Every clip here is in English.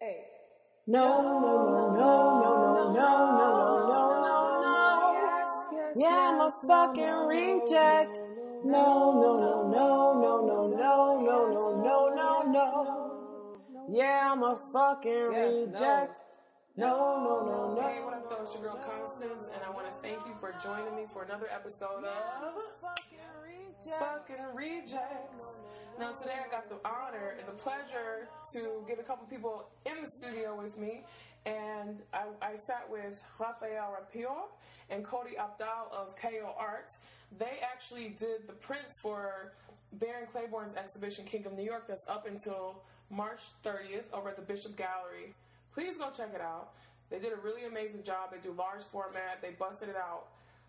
Hey. No, no, no, no, no, no, no, no, no, no. Yeah, I'm a fucking reject. No, no, no, no, no, no, no, no, no, no, no, no. Yeah, I'm a fucking reject. No, no, no, no. Hey, what up, though? It's your girl Constance, and I want to thank you for joining me for another episode of Fucking Rejects. Now, today I got the honor and the pleasure to get a couple people in the studio with me, and I, I sat with Rafael Rapio and Cody Abdal of KO Art. They actually did the prints for Barron Claiborne's exhibition King of New York that's up until March 30th over at the Bishop Gallery. Please go check it out. They did a really amazing job. They do large format. They busted it out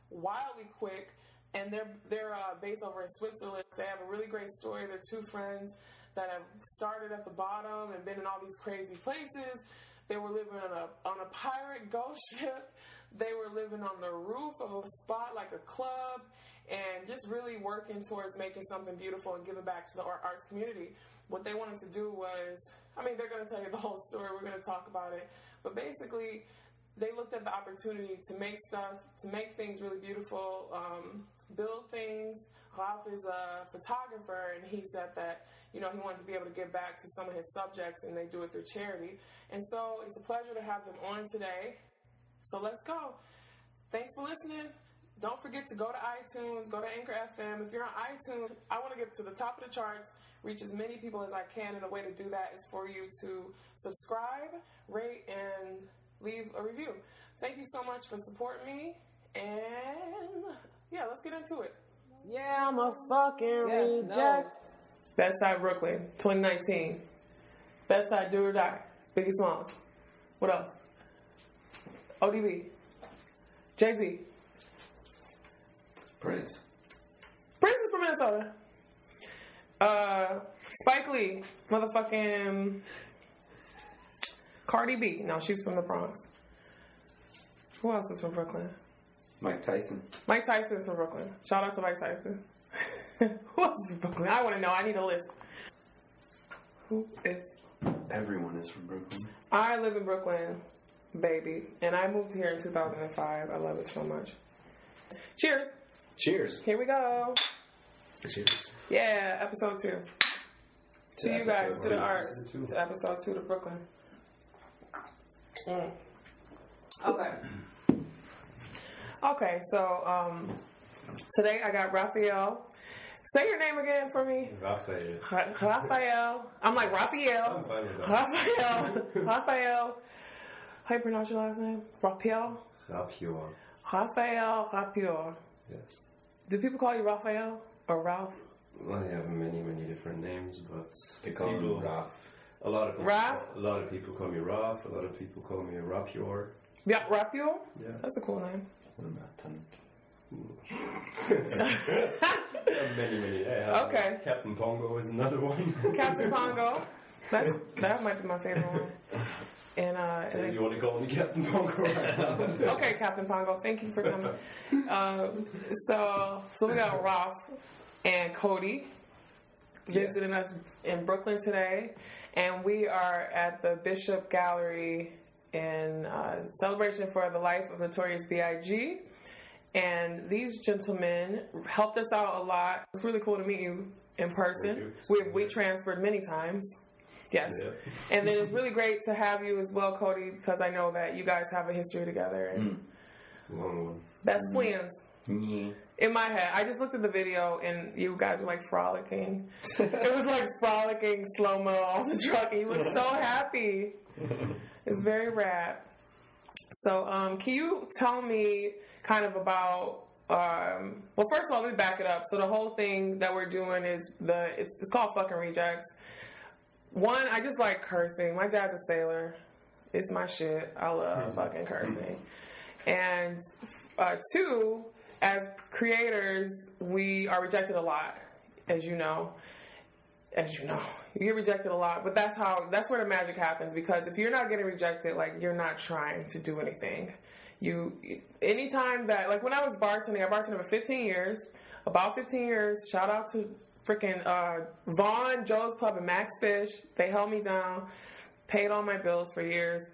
wildly quick, and they're they're uh, based over in Switzerland. They have a really great story. They're two friends that have started at the bottom and been in all these crazy places. They were living on a on a pirate ghost ship. They were living on the roof of a spot like a club, and just really working towards making something beautiful and giving back to the art, arts community. What they wanted to do was, I mean, they're going to tell you the whole story. We're going to talk about it, but basically, they looked at the opportunity to make stuff, to make things really beautiful, um, build things. Ralph is a photographer, and he said that you know he wanted to be able to give back to some of his subjects, and they do it through charity. And so it's a pleasure to have them on today. So let's go. Thanks for listening. Don't forget to go to iTunes, go to Anchor FM. If you're on iTunes, I want to get to the top of the charts, reach as many people as I can, and the way to do that is for you to subscribe, rate, and leave a review. Thank you so much for supporting me, and yeah, let's get into it. Yeah, I'm a fucking Yes, reject. Bed-Stuy Brooklyn, 2019. Bed-Stuy Do or Die, Biggie Smalls. What else? ODB. Jay Z. Prince. Prince is from Minnesota. Uh, Spike Lee, motherfucking Cardi B. No, she's from the Bronx. Who else is from Brooklyn? Mike Tyson. Mike Tyson is from Brooklyn. Shout out to Mike Tyson. Who else is from Brooklyn? I want to know. I need a list. Who is? Everyone is from Brooklyn. I live in Brooklyn, baby, and I moved here in 2005. I love it so much. Cheers. Cheers. Here we go. Cheers. Yeah, episode two. To To you guys, to the arts. To episode two to Brooklyn. Mm. Okay. Okay, so um, today I got Raphael. Say your name again for me. Raphael. Ra- Raphael. I'm like Raphael. I'm fine with that. Raphael. Raphael. How you pronounce your last name? Raphael. Rapior. Raphael. Raphael. Yes. Do people call you Raphael or Ralph? I have many, many different names, but They call him people, Raf. A lot of people, Raf? a lot of people call me Raf. A lot of people call me Rapior. Yeah, Raphael. Yeah. That's a cool name. many, many. I have Okay. Captain Pongo is another one. Captain Pongo. That's, that might be my favorite one. And, uh, and If you want to call me Captain Pongo right now. okay, Captain Pongo, thank you for coming. Um, so, so we got Ralph and Cody visiting us in Brooklyn today, and we are at the Bishop Gallery in uh, celebration for the life of Notorious B.I.G. And these gentlemen helped us out a lot. It's really cool to meet you in person. You. We we transferred many times. Yes. Yeah. And then it's really great to have you as well, Cody, because I know that you guys have a history together and one. best friends. Yeah. In my head, I just looked at the video and you guys were like frolicking. it was like frolicking slow mo off the truck, and you so happy. It's very rad. So, um, can you tell me kind of about? Um, well, first of all, let me back it up. So the whole thing that we're doing is the it's, it's called fucking rejects. One, I just like cursing. My dad's a sailor. It's my shit. I love fucking cursing. And uh, two, as creators, we are rejected a lot, as you know. As you know, you get rejected a lot, but that's how that's where the magic happens. Because if you're not getting rejected, like you're not trying to do anything. You, anytime that, like when I was bartending, I bartended for 15 years, about 15 years. Shout out to freaking uh, Vaughn, Joe's Pub, and Max Fish. They held me down. paid all my bills for years,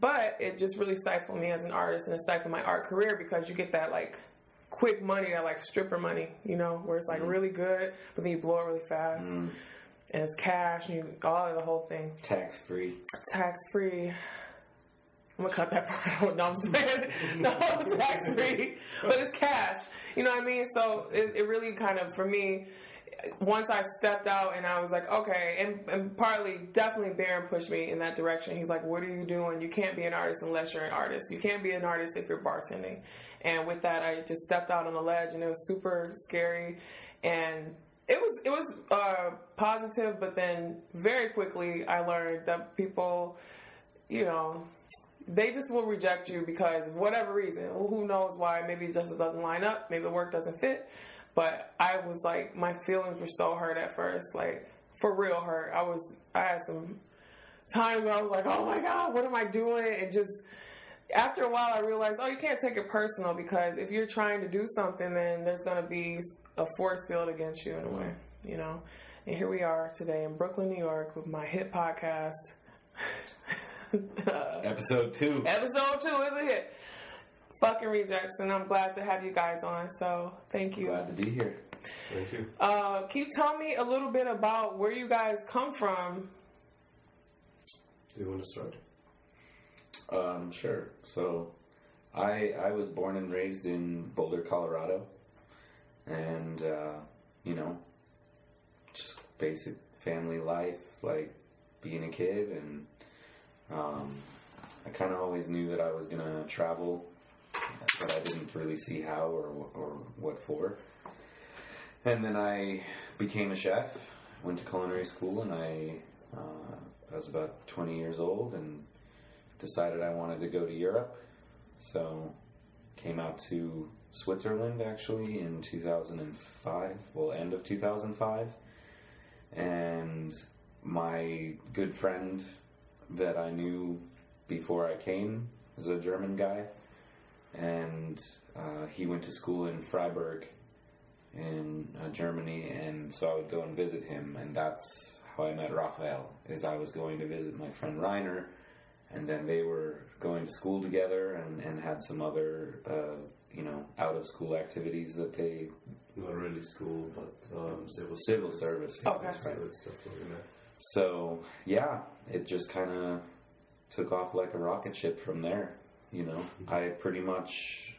but it just really stifled me as an artist and it stifled my art career because you get that like quick money, that like stripper money, you know, where it's like mm-hmm. really good, but then you blow it really fast. Mm-hmm. And it's cash and you all of the whole thing. Tax free. Tax free. I'm gonna cut that part out. No, I'm just playing. No, tax free, but it's cash. You know what I mean? So it, it really kind of, for me, once I stepped out and I was like, okay, and, and partly, definitely Barron pushed me in that direction. He's like, what are you doing? You can't be an artist unless you're an artist. You can't be an artist if you're bartending. And with that, I just stepped out on the ledge and it was super scary. And it was it was uh, positive, but then very quickly I learned that people, you know, they just will reject you because whatever reason. Who knows why? Maybe it just doesn't line up. Maybe the work doesn't fit. But I was like, my feelings were so hurt at first, like for real hurt. I was, I had some times where I was like, oh my god, what am I doing? And just after a while, I realized, oh, you can't take it personal because if you're trying to do something, then there's going to be a force field against you in a way, you know. And here we are today in Brooklyn, New York, with my hit podcast. Episode two. Episode two is a hit. Fucking rejects, and I'm glad to have you guys on. So thank you. Glad to be here. Thank you. Uh, can you tell me a little bit about where you guys come from? Do you want to start? Um, sure. So, I I was born and raised in Boulder, Colorado, and uh, you know, just basic family life, like being a kid, and um, I kind of always knew that I was gonna travel, but I didn't really see how or or what for. And then I became a chef. Went to culinary school, and I uh, I was about 20 years old, and decided I wanted to go to Europe. So came out to Switzerland actually in 2005, well end of 2005. And my good friend that I knew before I came is a German guy and uh, he went to school in Freiburg in uh, Germany and so I would go and visit him and that's how I met Raphael is I was going to visit my friend Reiner and then they were going to school together and, and had some other uh, you know out of school activities that they Not really school, but um, civil civil service Okay. that's So right. that's, that's what we met. so yeah it just kind of took off like a rocket ship from there you know I pretty much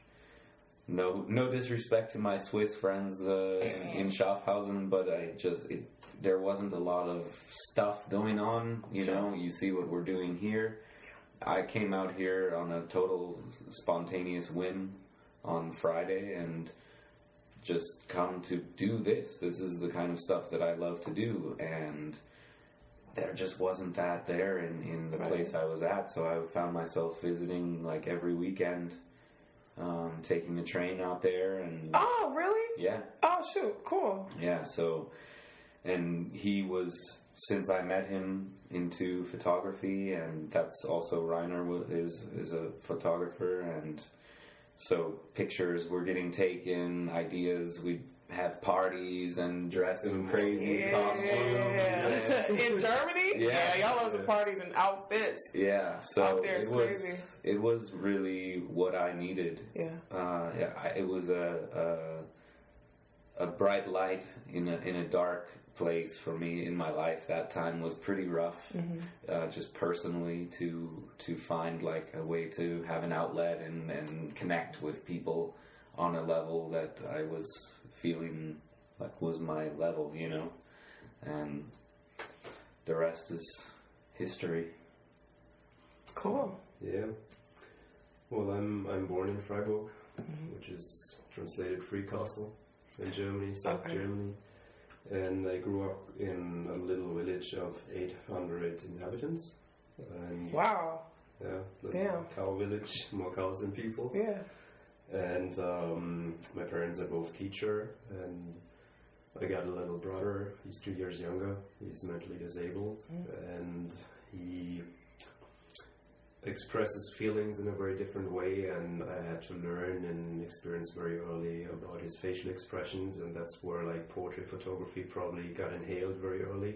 no no disrespect to my Swiss friends uh, in, in Schaffhausen but I just it, there wasn't a lot of stuff going on you know you see what we're doing here. I came out here on a total spontaneous whim on Friday and just come to do this. This is the kind of stuff that I love to do, and there just wasn't that there in, in the Right. place I was at. So I found myself visiting like every weekend, um, taking the train out there, and Oh, really? yeah, Oh, shoot, cool. yeah, so and he was since I met him into photography, and that's also Reiner is is a photographer, and so pictures were getting taken, ideas we have parties and dress in crazy costumes. Yeah. In Germany? Yeah. y'all love some parties and outfits. yeah, so Out there it is was crazy. it was really what I needed Yeah. uh, yeah, I, it was a, a a bright light in a in a dark place for me in my life. That time was pretty rough, uh, just personally to to find like a way to have an outlet and and connect with people on a level that I was feeling like was my level, you know, and the rest is history. Cool. Yeah. Well, I'm I'm born in Freiburg, mm-hmm. which is translated Free Castle in Germany, South Okay. Germany. And I grew up in a little village of 800 inhabitants. And Wow. yeah, Damn. cow village, more cows than people. Yeah. And um, my parents are both teacher, and I got a little brother. He's two years younger. He's mentally disabled, and he expresses feelings in a very different way. And I had to learn and experience very early about his facial expressions, and that's where like portrait photography probably got inhaled very early.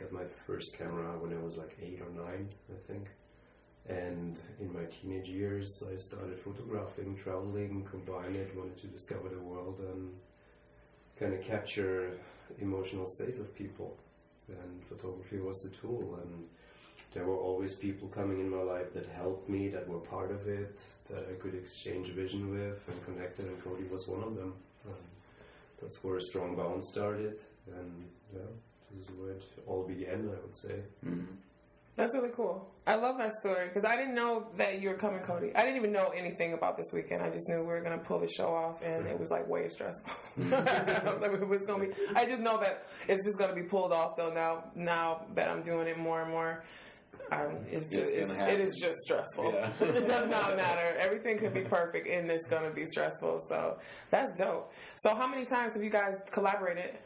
got my first camera when I was like eight or nine, I think. And in my teenage years, I started photographing, traveling, combine it, wanted to discover the world and kind of capture emotional states of people. And photography was the tool. And there were always people coming in my life that helped me, that were part of it, that I could exchange vision with and connected. And Cody was one of them. And that's where a strong bond started. And yeah, this is where it all began, I would say. Mhm. That's really cool. I love that story because I didn't know that you were coming, Cody. I didn't even know anything about this weekend. I just knew we were gonna pull the show off, and it was like way stressful. I was like, it was gonna be. I just know that it's just gonna be pulled off though. Now, now that I'm doing it more and more, um, it's just It's it's, it is just stressful. Yeah. it does not matter. Everything could be perfect, and it's gonna be stressful. So that's dope. So how many times have you guys collaborated?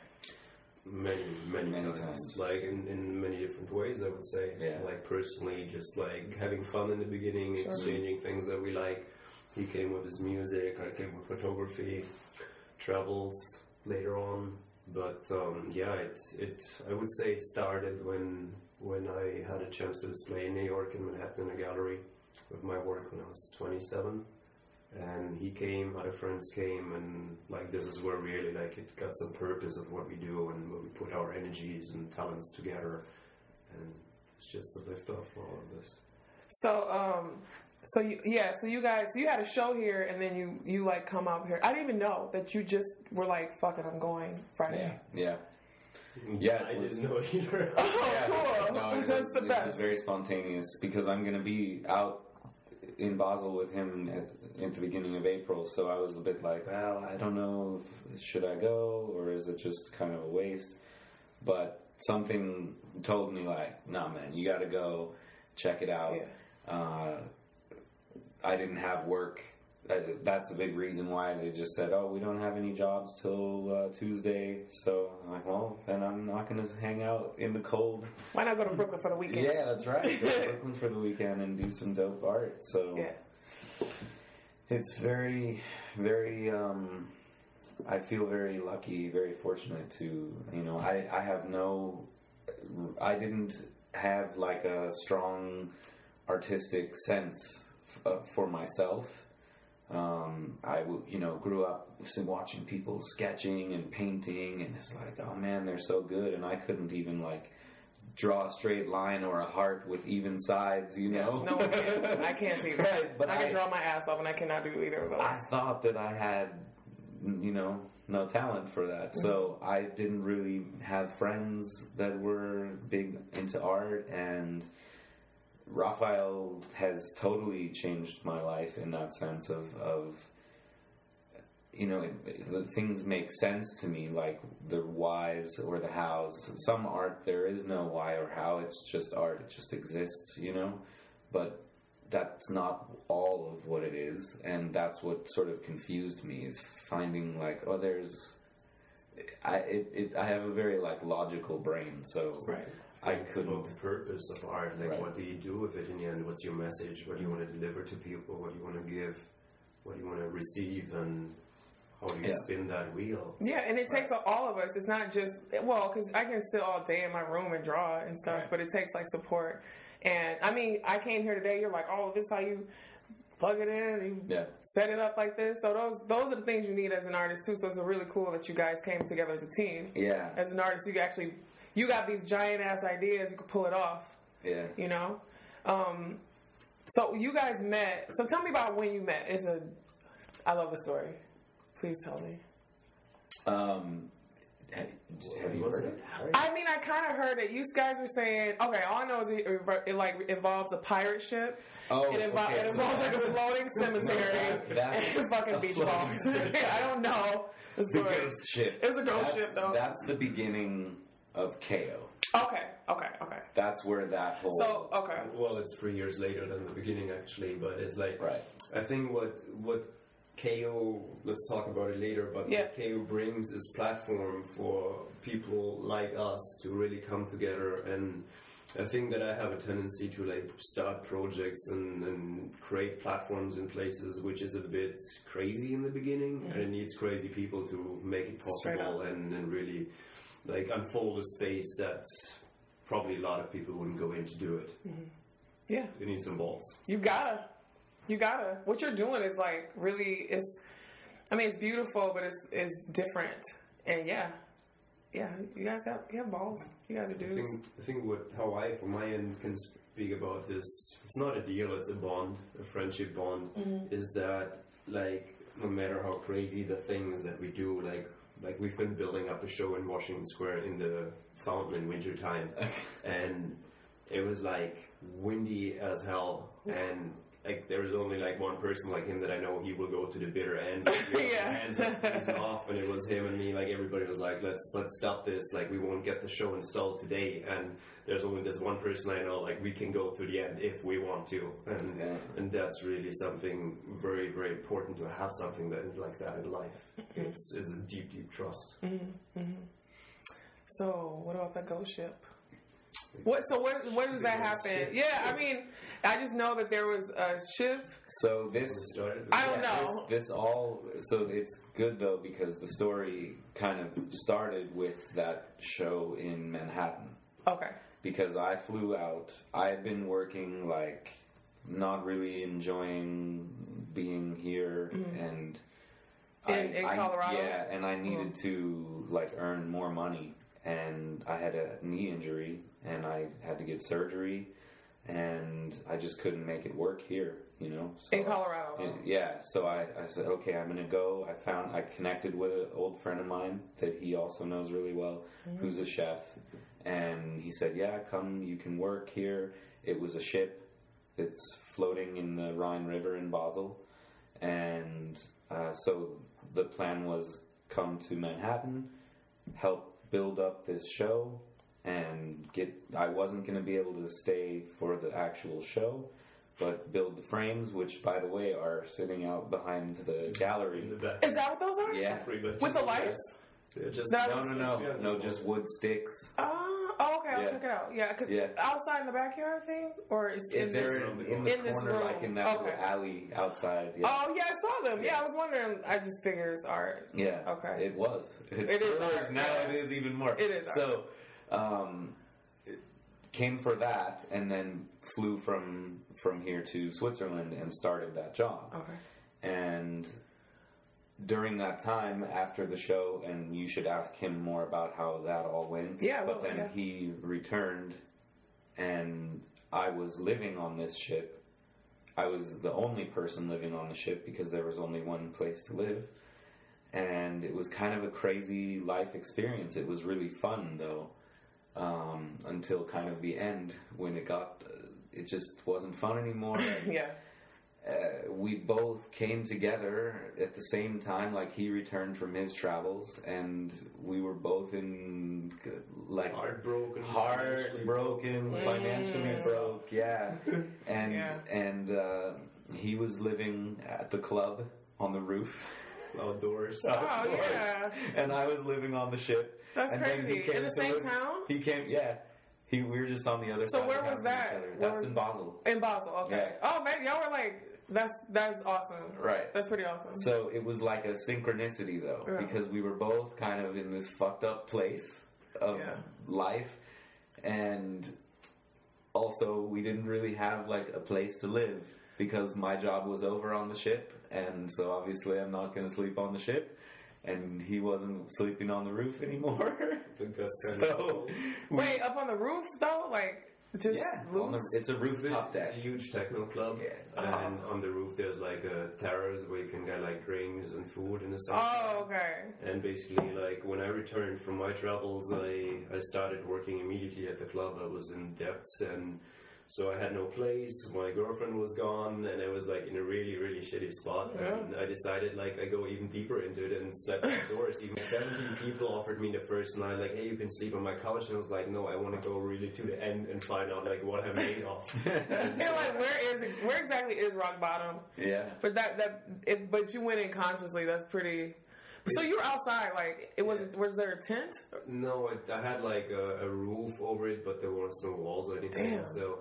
Many, many, Many times. times. Like in, in many different ways, I would say. Yeah. Like personally, just like having fun in the beginning, exchanging things that we like. He came with his music, I came with photography, travels later on. But um, yeah, it, it I would say it started when when I had a chance to display in New York in Manhattan in a gallery with my work when I was 27 and he came, other friends came, and like this is where really like it got some purpose of what we do and where we put our energies and talents together, and it's just a lift off for all of this. So, um, so you, yeah, so you guys, you had a show here, and then you, you like come out here. I didn't even know that you just were like, "Fuck it, I'm going Friday." Yeah. Yeah, I it didn't know either. Oh, Yeah, cool. no, it That's was, the it was very spontaneous because I'm going to be out in Basel with him at, at the beginning of April. So I was a bit like, well, I don't know, if, should I go or is it just kind of a waste? But something told me like, nah, man, you got to go check it out. Yeah. Uh, I didn't have work. That's a big reason why they just said, "Oh, we don't have any jobs till uh, Tuesday." So I'm like, "Well, then I'm not going to hang out in the cold Why not go to Brooklyn for the weekend? yeah, that's right. Go to Brooklyn for the weekend and do some dope art. So Yeah. it's very, very. Um, I feel very lucky, very fortunate to you know. I I have no. I didn't have like a strong artistic sense f- uh, for myself. Um, I you know grew up watching people sketching and painting, and it's like, oh man, they're so good, and I couldn't even like draw a straight line or a heart with even sides, you know. No one can. I can't see that. Right, but I can draw my ass off, and I cannot do either of those. I thought that I had, you know, no talent for that. So I didn't really have friends that were big into art, and Raphael has totally changed my life in that sense of, of you know, it, it- things make sense to me, like the whys or the hows. Some art, there is no why or how, it's just art, it just exists, you know? But that's not all of what it is, and that's what sort of confused me is finding like, oh, there's. I it, it I have a very like logical brain, so Right. I It's about couldn't. the purpose of art. Like, Right. what do you do with it in the end? What's your message? What do you want to deliver to people? What do you want to give? What do you want to receive? And how do you Yeah. spin that wheel? Yeah, and it takes all of us. It's not just well, because I can sit all day in my room and draw and stuff, Right. but it takes like support. And I mean, I came here today. You're like, oh, this is how you plug it in. You Yeah. set it up like this. So those those are the things you need as an artist too. So it's really cool that you guys came together as a team. Yeah. As an artist, you actually you got these giant ass ideas. You could pull it off. Yeah. You know. Um, so you guys met. So tell me about when you met. It's a. I love the story. Please tell me. Um, have, have you heard it it? I mean, I kind of heard it. You guys were saying, okay, all I know is it, it like involves a pirate ship. Oh, it, invo- okay, it so involves like a floating cemetery that- that's and fucking a beach floating balls. I don't know the The story. ghost ship. It was a ghost That's- ship, though. That's the beginning of KO. Okay, okay, okay. That's where that whole. So, okay. Well, it's three years later than the beginning, actually. But it's like Right. I think what what KO. Let's talk about it later. But Yeah. what KO brings is platform for people like us to really come together. And I think that I have a tendency to like start projects and, and create platforms in places which is a bit crazy in the beginning, and it needs crazy people to make it possible and, and really like unfold a space that probably a lot of people wouldn't go in to do it. Mm-hmm. Yeah. You need some balls. You gotta. You gotta. What you're doing is like really it's I mean it's beautiful but it's it's different. And yeah. Yeah, you guys have you have balls. You guys are I think, I think what how I, from my end, can speak about this. It's not a deal. It's a bond, a friendship bond. Mm-hmm. Is that like no matter how crazy the things that we do, like like we've been building up a show in Washington Square in the fountain in wintertime, and it was like windy as hell, and like there was only like one person like him that I know he will go to the bitter end. Yeah. hands are off, and it was him and me. Like everybody was like, "Let's let's stop this. Like we won't get the show installed today." And there's only this one person I know. Like we can go to the end if we want to, and Yeah. and that's really something very very important to have something that like that in life. Mm-hmm. It's it's a deep deep trust. Mm-hmm. Mm-hmm. So what about the ghost ship? What so where where does that happen? ship. Yeah, I mean I just know that there was a ship So this I don't Yeah, know. This, this all so it's good though because the story kind of started with that show in Manhattan Okay. because I flew out. I had been working like not really enjoying being here and Mm-hmm. In- in I, Colorado? yeah, and I needed to like earn more money and I had a knee injury and I had to get surgery and I just couldn't make it work here, you know. So In Colorado. yeah, so I, I said, okay, I'm gonna go. I found I connected with an old friend of mine that he also knows really well, who's a chef, and he said, yeah, come, you can work here. It was a ship. It's floating in the Rhine River in Basel, and uh, so the plan was come to Manhattan, help build up this show, and get. I wasn't going to be able to stay for the actual show, but build the frames, which by the way are sitting out behind the gallery. in the back. Is that what those are? Yeah. With the lights? Yeah, just That No, no, no, no, just wood sticks. Oh, oh, okay, I'll Yeah. check it out. Yeah, 'cause Yeah. outside in the backyard thing, or is in they're this? room. in, in the In this corner, room. like in that Okay. little alley outside. Yeah. Oh yeah, I saw them. Yeah, Yeah. I was wondering. I just figured it's art. Yeah. Okay. It was. It, It is art, Now yeah. it is even more. It is art. Um, came for that, and then flew from from here to Switzerland and started that job. Okay. And during that time, after the show, and you should ask him more about how that all went. Yeah, But well, then yeah. he returned, and I was living on this ship. I was the only person living on the ship because there was only one place to live. And it was kind of a crazy life experience. It was really fun, though, um, until kind of the end when it got. Uh, it just wasn't fun anymore. and, Yeah. uh, we both came together at the same time. Like he returned from his travels, and we were both in uh, like heartbroken, financially heartbroken, broken. financially Mm. broke. Yeah, and Yeah. and uh, he was living at the club on the roof. outdoors. Oh outdoors, yeah, and I was living on the ship. That's and then he crazy. In the same live- town He came, yeah. He, we were just on the other So side. where was that? That's in Basel. in Basel. Okay. Oh man, y'all were like that's that's awesome. Right. That's pretty awesome. So it was like a synchronicity though, Yeah. because we were both kind of in this fucked up place of Yeah. life, and also we didn't really have like a place to live because my job was over on the ship, and so obviously I'm not going to sleep on the ship, and he wasn't sleeping on the roof anymore. I think that's kind so we- Wait, up on the roof though, like just yeah, on the, it's a rooftop It's a huge techno club, and on the roof there's like a terrace where you can get like drinks and food in the sun. oh, okay. And basically, like when I returned from my travels, I I started working immediately at the club. I was in debts, and so I had no place. My girlfriend was gone, and I was like in a really really shitty spot. Yeah. And I decided like I go even deeper into it and slept outdoors. even seventeen people offered me the first night, like, hey, you can sleep on my couch, and I was like, no, I want to go really to the end and find out like what I'm made of. You're like, where is it? Where exactly is rock bottom? Yeah. But that that if, but you went in consciously. That's pretty. So you were outside, like it was. Was there a tent? No, it, I had like a, a roof over it, but there was no walls or anything. Damn. So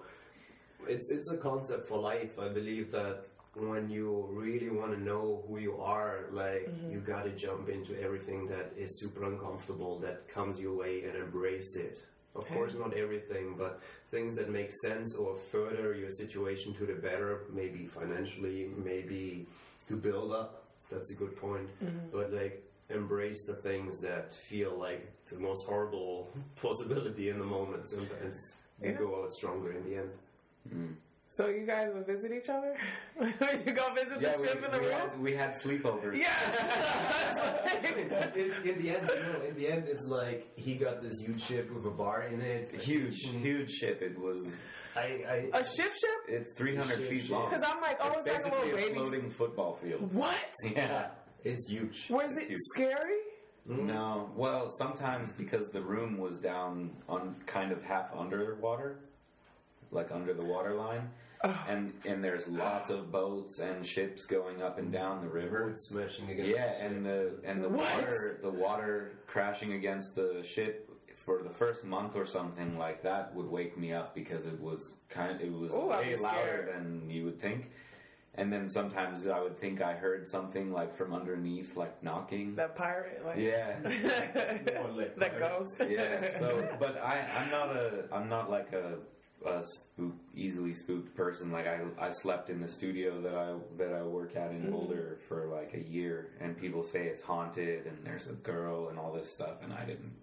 it's it's a concept for life. I believe that when you really want to know who you are, like Mm-hmm. you got to jump into everything that is super uncomfortable that comes your way and embrace it. Of course, not everything, but things that make sense or further your situation to the better, maybe financially, maybe to build up. That's a good point. But like, embrace the things that feel like the most horrible possibility in the moment. Sometimes you Yeah. go out stronger in the end. Mm. So you guys would visit each other? Would you go visit Yeah, the we, ship in the we, room? had, we had sleepovers. Yes. in, in the end, you know, in the end, it's like he got this huge ship with a bar in it. Huge, huge ship. It was. I, a ship ship? It's 300 Ship, feet ship. long. Because I'm like, oh, it's it's like a little a baby. floating football field. What? Yeah. it's huge. Was It's it huge. scary? Mm. No, well, sometimes because the room was down on kind of half underwater, like under the water line, oh. and and there's lots of boats and ships going up and down the river. Wood smashing against. Yeah, the and the and the What? water the water crashing against the ship for the first month or something like that would wake me up because it was kind of, it was Ooh, I'd way louder scared. than you would think. And then sometimes I would think I heard something like from underneath, like knocking. That pirate, like Yeah. More like that pirate. ghost. yeah. So, but I, I'm not a, I'm not like a, a spook, easily spooked person. Like I, I slept in the studio that I that I work at in mm-hmm. Boulder for like a year, and people say it's haunted and there's a girl and all this stuff, and I didn't.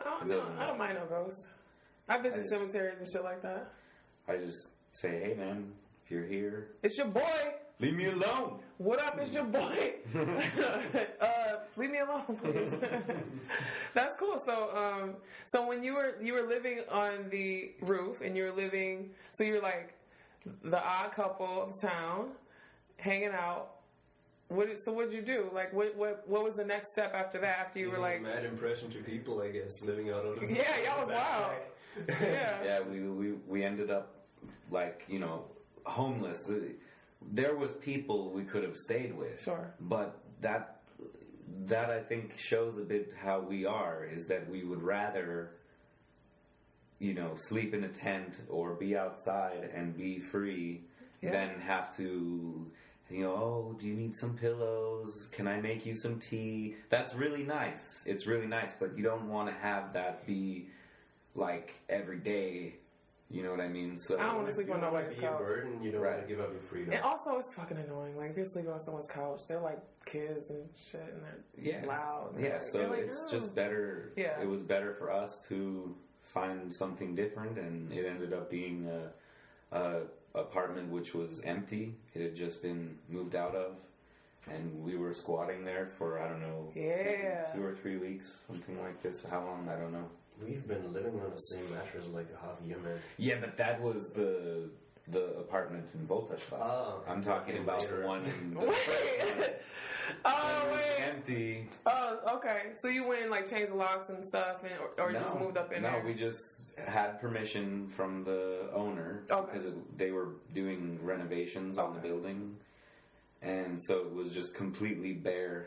I don't, It know. doesn't I don't mind no ghosts. I've been I to just- cemeteries and shit like that. I just say, hey man, if you're here, It's your boy. Leave me alone. What up? It's your boy. uh, leave me alone, please. That's cool. So, um, so when you were you were living on the roof and you were living, so you're like the odd couple of town, hanging out. What? So what'd you do? Like, what? What? What was the next step after that? After you were like, mad impression to people, I guess, living out on the Yeah, y'all was wild. yeah, Yeah, we, we we ended up like you know homeless. The, there was people we could have stayed with, Sure. but that that I think shows a bit how we are. Is that we would rather you know sleep in a tent or be outside and be free Yeah. than have to. You know, oh, do you need some pillows? Can I make you some tea? That's really nice. It's really nice, but you don't want to have that be like every day. You know what I mean? So I don't wanna If sleep you on don't wanna nobody's be a couch. burden, you don't Right. want to give up your freedom. And also, it's fucking annoying. Like, if you're sleeping on someone's couch, they're like kids and shit, and they're yeah, loud. and Yeah, like- so like, it's "Oh." just better. Yeah. it was better for us to find something different, and it ended up being a, a apartment which was empty. It had just been moved out of, and we were squatting there for I don't know, two- two, or three weeks, something like this. How long? I don't know. We've been living on the same mattress like a half year, man. Yeah, but that was the the apartment in Voltaschlass. Oh, I'm talking okay, about later. the one in the Wait. Oh was wait. empty. Oh, okay. So you went and like changed the locks and stuff, and or, or you just moved up in no, there? we just had permission from the owner Okay. because it, they were doing renovations on the building, and so it was just completely bare,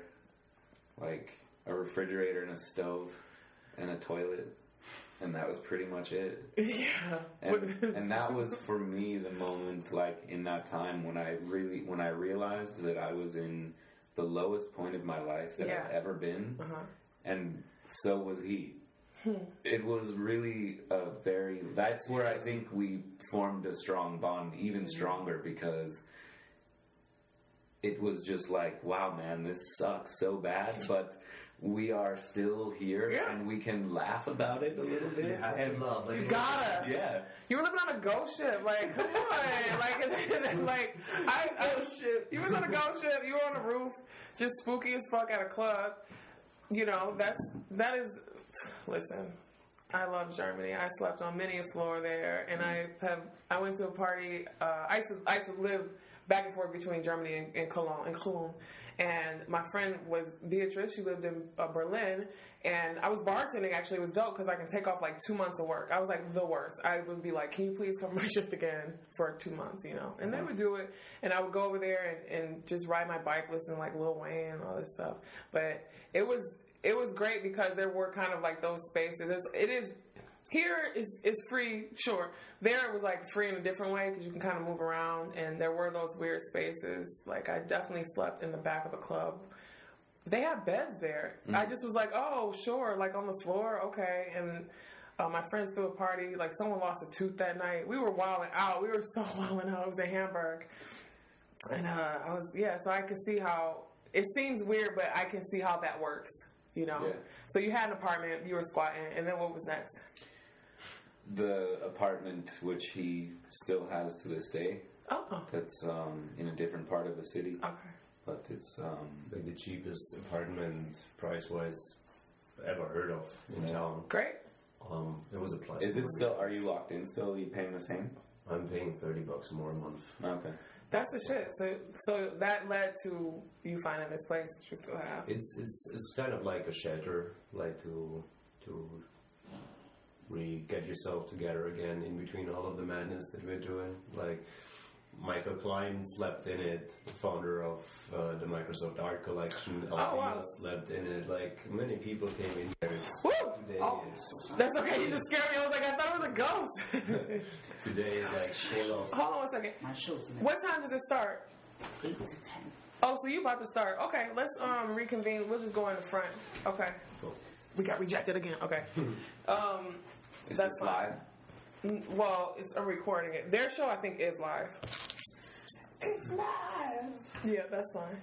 like a refrigerator and a stove and a toilet, and that was pretty much it. yeah. And, and that was for me the moment, like in that time when I really when I realized that I was in the lowest point of my life that Yeah. I've ever been uh-huh. and so was he. It was really a very. That's where I think we formed a strong bond, even stronger because it was just like, wow, man, this sucks so bad, but we are still here Yeah. and we can laugh about it a little bit. and, love. You gotta. yeah, You were living on a ghost ship, like come on, like and then, like I, I ship. You were on a ghost ship. You were on a roof, just spooky as fuck at a club. You know that's that is. Listen, I love Germany. I slept on many a floor there, and I have. I went to a party. Uh, I used to, I used to live back and forth between Germany and, and Cologne, and Cologne. And my friend was Beatrice. She lived in uh, Berlin, and I was bartending. Actually, it was dope because I can take off like two months of work. I was like the worst. I would be like, "Can you please cover my shift again for two months?" You know, and they would do it, and I would go over there and, and just ride my bike, listen like Lil Wayne and all this stuff. But it was it was great because there were kind of like those spaces. There's, it is here is is free, sure. There it was like free in a different way because you can kind of move around, and there were those weird spaces. Like I definitely slept in the back of a club. They had beds there. I just was like, oh, sure, like on the floor, okay. And uh, my friends threw a party. Like someone lost a tooth that night. We were wilding out. We were so wilding out. It was in Hamburg, and uh, I was yeah. So I could see how it seems weird, but I can see how that works. You know. Yeah. So you had an apartment. You were squatting, and then what was next? The apartment, which he still has to this day, Oh, that's um, in a different part of the city, okay. but it's um, It's like the cheapest apartment price wise ever heard of in Yeah. town. Great. Um, it was a plus. Is it still? Are you locked in? Still, are you paying the same? I'm paying thirty bucks more a month. Okay. That's the shit. So, so that led to you finding this place that you still have. It's it's it's kind of like a shelter, like to to re get yourself together again in between all of the madness that we're doing. Like Michael Klein slept in it, the founder of uh, the Microsoft Art Collection. Oh, wow. Slept in it. Like many people came in there. Woo! today Oh. is That's okay. You just scared me. I was like, I thought it was a ghost. today is like full of Hold on one second. My show's in What time does it start? eight to ten. Oh, so you about to start? Okay, let's um reconvene. We'll just go in the front. Okay. We got rejected again. Okay. um, Is That's this live? n- well, it's a recording. It their show I think is live. It's live. Yeah, that's fine.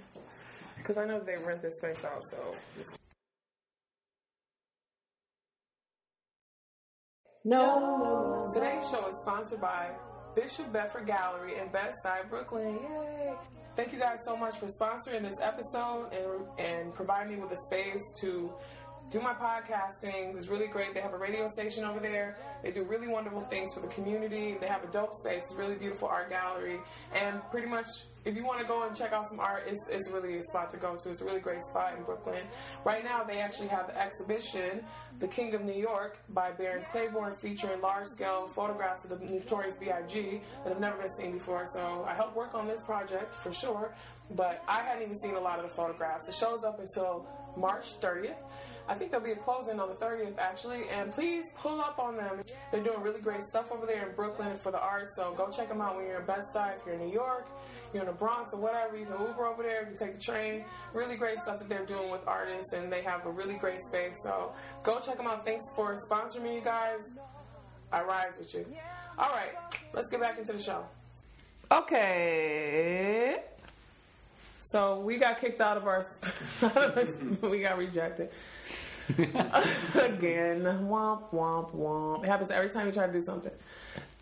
Because I know they rent this place out, so. Just... No, no, no. Today's show is sponsored by Bishop Bedford Gallery in Bed-Stuy, Brooklyn. Yay! Thank you guys so much for sponsoring this episode and, and providing me with a space to do my podcasting. It's really great. They have a radio station over there. They do really wonderful things for the community. They have a dope space. It's really beautiful art gallery. And pretty much, if you want to go and check out some art, it's, it's really a spot to go to. It's a really great spot in Brooklyn. Right now, they actually have the exhibition, The King of New York, by Barron Claiborne, featuring large scale photographs of the notorious B.I.G. that have never been seen before. So I helped work on this project for sure, but I hadn't even seen a lot of the photographs. It shows up until March 30th. I think there'll be a closing on the 30th actually, and please pull up on them. They're doing really great stuff over there in Brooklyn for the arts, so go check them out when you're in Bed-Stuy. If you're in New York, you're in the Bronx or whatever, you can Uber over there, you can take the train. Really great stuff that they're doing with artists, and they have a really great space. So go check them out. Thanks for sponsoring me, you guys. I rise with you. All right, let's get back into the show. Okay. So we got kicked out of our. we got rejected. Again, womp womp womp. It happens every time you try to do something.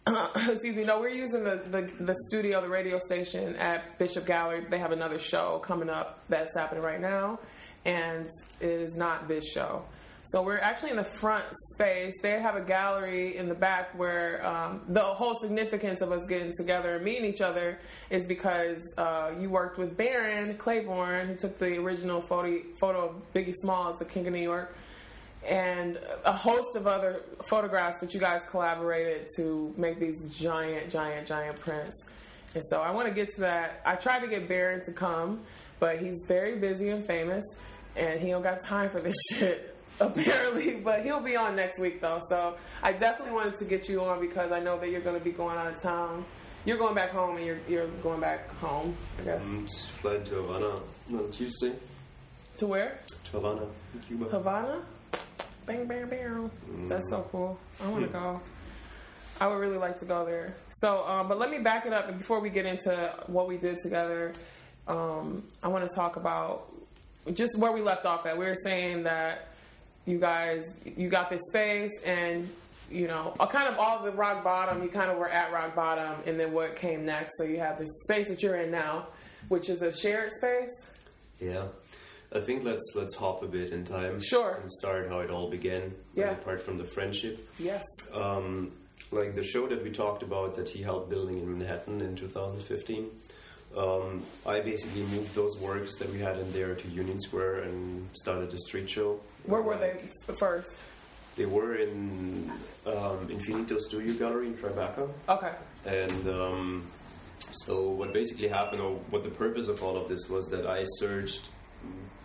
excuse me. No, we're using the, the the studio, the radio station at Bishop Gallery. They have another show coming up that's happening right now, and it is not this show. So we're actually in the front space. They have a gallery in the back where um, the whole significance of us getting together and meeting each other is because uh, you worked with Barron Claiborne, who took the original photo, photo of Biggie Smalls, the King of New York, and a host of other photographs that you guys collaborated to make these giant, giant, giant prints. And so I want to get to that. I tried to get Barron to come, but he's very busy and famous, and he don't got time for this shit apparently. But he'll be on next week though. So I definitely wanted to get you on because I know that you're going to be going out of town. You're going back home, and you're you're going back home. I guess and flying to Havana on Tuesday. to where? To Havana, Cuba. Havana. Bang, bang, bang. That's so cool. I want to go. I would really like to go there. So, um, but let me back it up and before we get into what we did together. Um, I want to talk about just where we left off at. We were saying that you guys, you got this space, and you know, kind of all the rock bottom. You kind of were at rock bottom, and then what came next. So you have this space that you're in now, which is a shared space. Yeah. I think let's let's hop a bit in time. Sure. And start how it all began. Yeah. Apart from the friendship. Yes. Um, like the show that we talked about that he helped building in Manhattan in 2015. Um, I basically moved those works that we had in there to Union Square and started a street show. Where were they first? They were in um, Infinito Studio Gallery in Tribeca. Okay. And um, so, what basically happened, or what the purpose of all of this was, that I searched,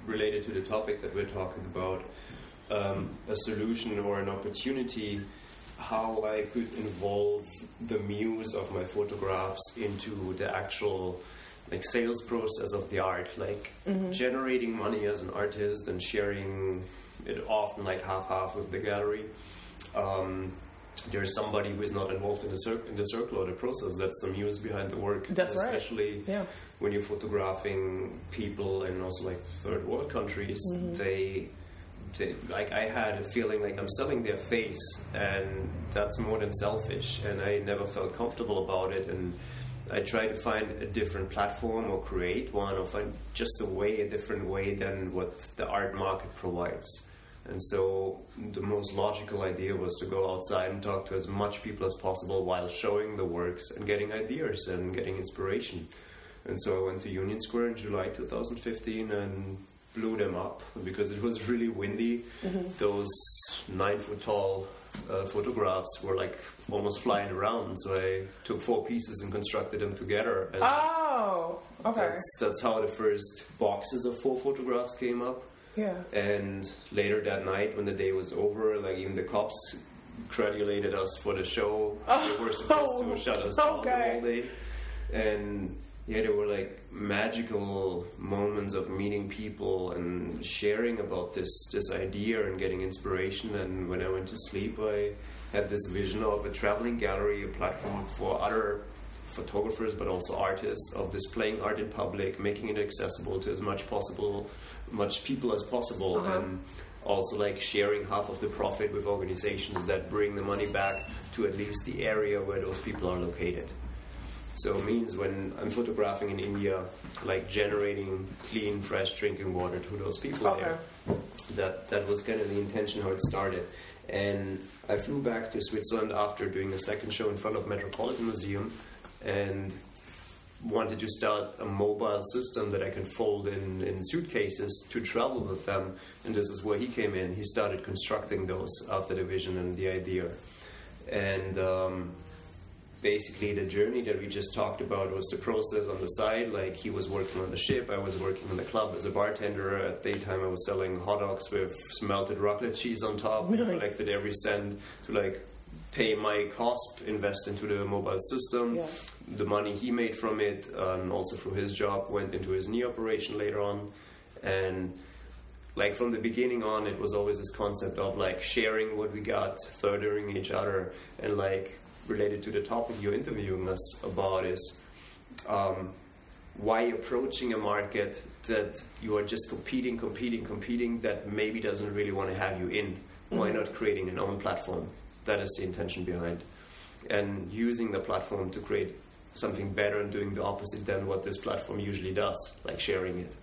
related to the topic that we're talking about, um, a solution or an opportunity how I could involve the muse of my photographs into the actual like sales process of the art, like generating money as an artist and sharing it often like half half with the gallery. um, there's somebody who is not involved in the, cir- in the circle or the process. That's the muse behind the work. That's right. Especially Yeah. when you're photographing people and also like third world countries, Mm-hmm. they, they like I had a feeling like I'm selling their face, and that's more than selfish. And I never felt comfortable about it. And I try to find a different platform or create one or find just a way, a different way than what the art market provides. And so the most logical idea was to go outside and talk to as much people as possible while showing the works and getting ideas and getting inspiration. And so I went to Union Square in July 2015 and blew them up because it was really windy. Those nine foot tall uh, photographs were like almost flying around. So I took four pieces and constructed them together. And Oh, okay. that's, that's how the first boxes of four photographs came up. Yeah. And later that night, when the day was over, like even the cops congratulated us for the show. Oh. they were supposed to shut us down whole day. And yeah, there were like magical moments of meeting people and sharing about this this idea and getting inspiration. And when I went to sleep, I had this vision of a traveling gallery, a platform for other photographers but also artists of displaying art in public, making it accessible to as much possible, much people as possible, Uh-huh. and also like sharing half of the profit with organizations that bring the money back to at least the area where those people are located. So it means when I'm photographing in India, like generating clean, fresh drinking water to those people Okay. there. That that was kind of the intention how it started. And I flew back to Switzerland after doing a second show in front of Metropolitan Museum, and wanted to start a mobile system that I can fold in, in suitcases to travel with them. And this is where he came in. He started constructing those after the vision and the idea. And um, basically, the journey that we just talked about was the process on the side. Like he was working on the ship, I was working on the club as a bartender. At daytime, I was selling hot dogs with melted raclette cheese on top. We Nice. collected every cent to like pay my cost, invest into the mobile system Yeah. the money he made from it, and also through his job, went into his knee operation later on. And like from the beginning on, it was always this concept of like sharing what we got, furthering each other, and like related to the topic you're interviewing us about is um, why approaching a market that you are just competing, competing, competing that maybe doesn't really want to have you in. Why not creating an own platform? That is the intention behind and using the platform to create something better and doing the opposite than what this platform usually does, like sharing it.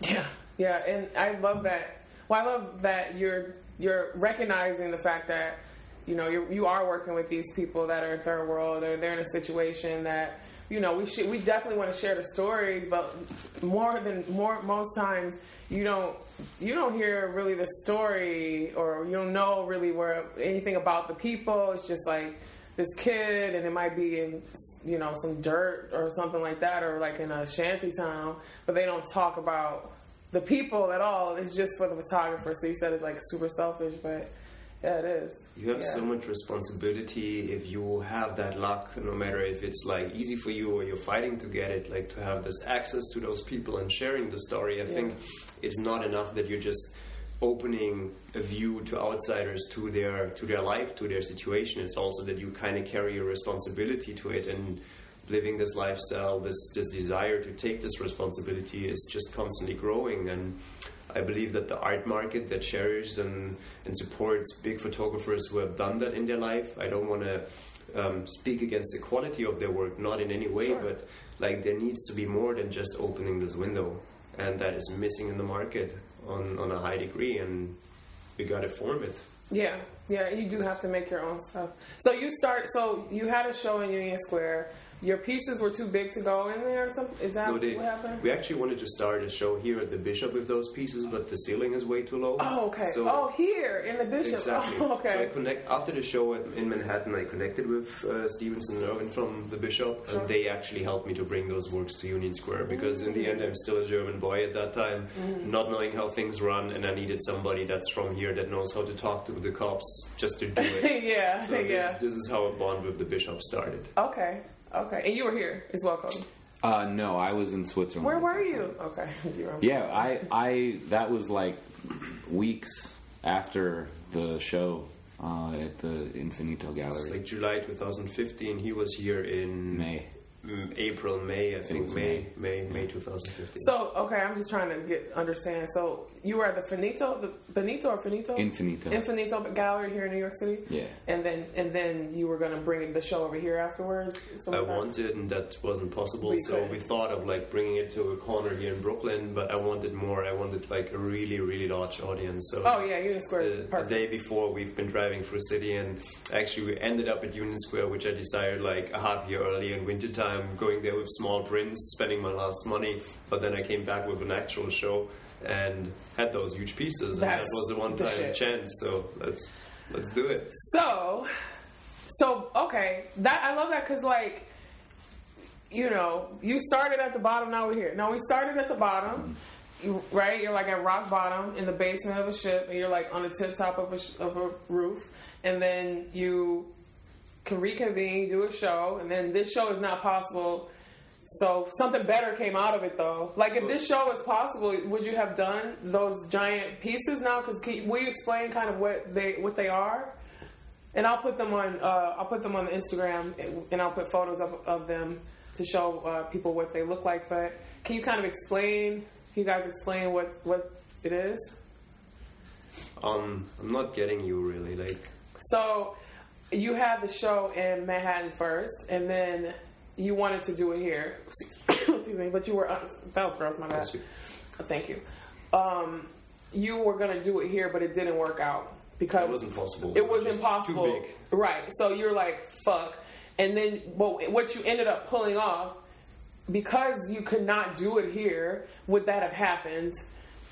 Yeah, yeah, and I love that. Well, I love that you're you're recognizing the fact that you know you you are working with these people that are third world or they're in a situation that you know we should we definitely want to share the stories, but more than more most times you don't you don't hear really the story or you don't know really where anything about the people. It's just like this kid and it might be in you know some dirt or something like that or like in a shanty town but they don't talk about the people at all. It's just for the photographer. So you said it's like super selfish but yeah it is You have Yeah. so much responsibility if you have that luck, no matter if it's like easy for you or you're fighting to get it, like to have this access to those people and sharing the story. I think it's not enough that you're just opening a view to outsiders to their to their life, to their situation. It's also that you kind of carry a responsibility to it and living this lifestyle, this this desire to take this responsibility is just constantly growing and I believe that the art market that cherishes and, and supports big photographers who have done that in their life. I don't want to um, speak against the quality of their work, not in any way, Sure. but like there needs to be more than just opening this window, and that is missing in the market on, on a high degree, and we got to form it. Yeah yeah you do have to make your own stuff so you start so you had a show in union square your pieces were too big to go in there or something is that No, they- what happened we actually wanted to start a show here at the Bishop with those pieces, but the ceiling is way too low. oh okay So- oh here in the bishop Exactly. oh, So I connect after the show in Manhattan. I connected with uh, Stevenson and Irvin from the Bishop, Sure. and they actually helped me to bring those works to Union Square because in the end, I'm still a German boy at that time, Mm-hmm. not knowing how things run, and I needed somebody that's from here that knows how to talk to the cops just to do it. yeah so this, yeah this is how a bond with the Bishop started. okay okay and you were here as well Cody Uh, no, I was in Switzerland. Where were you? time. Okay, you were. Yeah, I, I, that was like weeks after the show uh, at the Infinito Gallery. It's Gallery. like July 2015. He was here in May. April, May. I think was May, May, May 2015. So okay, I'm just trying to get understand. So you were at the Finito, the Benito or Finito? Infinito. Infinito Gallery here in New York City. Yeah. And then and then you were gonna bring the show over here afterwards. So I wanted, and that wasn't possible. We so couldn't. we thought of like bringing it to a corner here in Brooklyn, but I wanted more. I wanted like a really, really large audience. So Oh yeah, Union Square. the, the day before, we've been driving through city, and actually we ended up at Union Square, which I decided like a half year early in wintertime, going there with small prints, spending my last money. But then I came back with an actual show and had those huge pieces, and That's that was a the one-time shit. chance. So let's let's do it. So, so okay, that I love that because like, you know, you started at the bottom. Now we're here. Now we started at the bottom, you, right? You're like at rock bottom in the basement of a ship, and you're like on the tip top of a sh- of a roof, and then you can reconvene, do a show, and then this show is not possible. So something better came out of it, though. Like if this show was possible, would you have done those giant pieces now? Because will you explain kind of what they what they are? And I'll put them on. Uh, I'll put them on the Instagram, and, I'll put photos of, of them to show uh, people what they look like. But can you kind of explain? Can you guys explain what what it is? Um, I'm not getting you really. Like So you had the show in Manhattan first, and then you wanted to do it here. Excuse me, but you were uh, that was gross. My bad. Bless you. Thank you. Um, you were gonna do it here, but it didn't work out because it wasn't possible. it was just impossible. Too big. Right. So you're like, fuck. And then but what you ended up pulling off, because you could not do it here, would that have happened?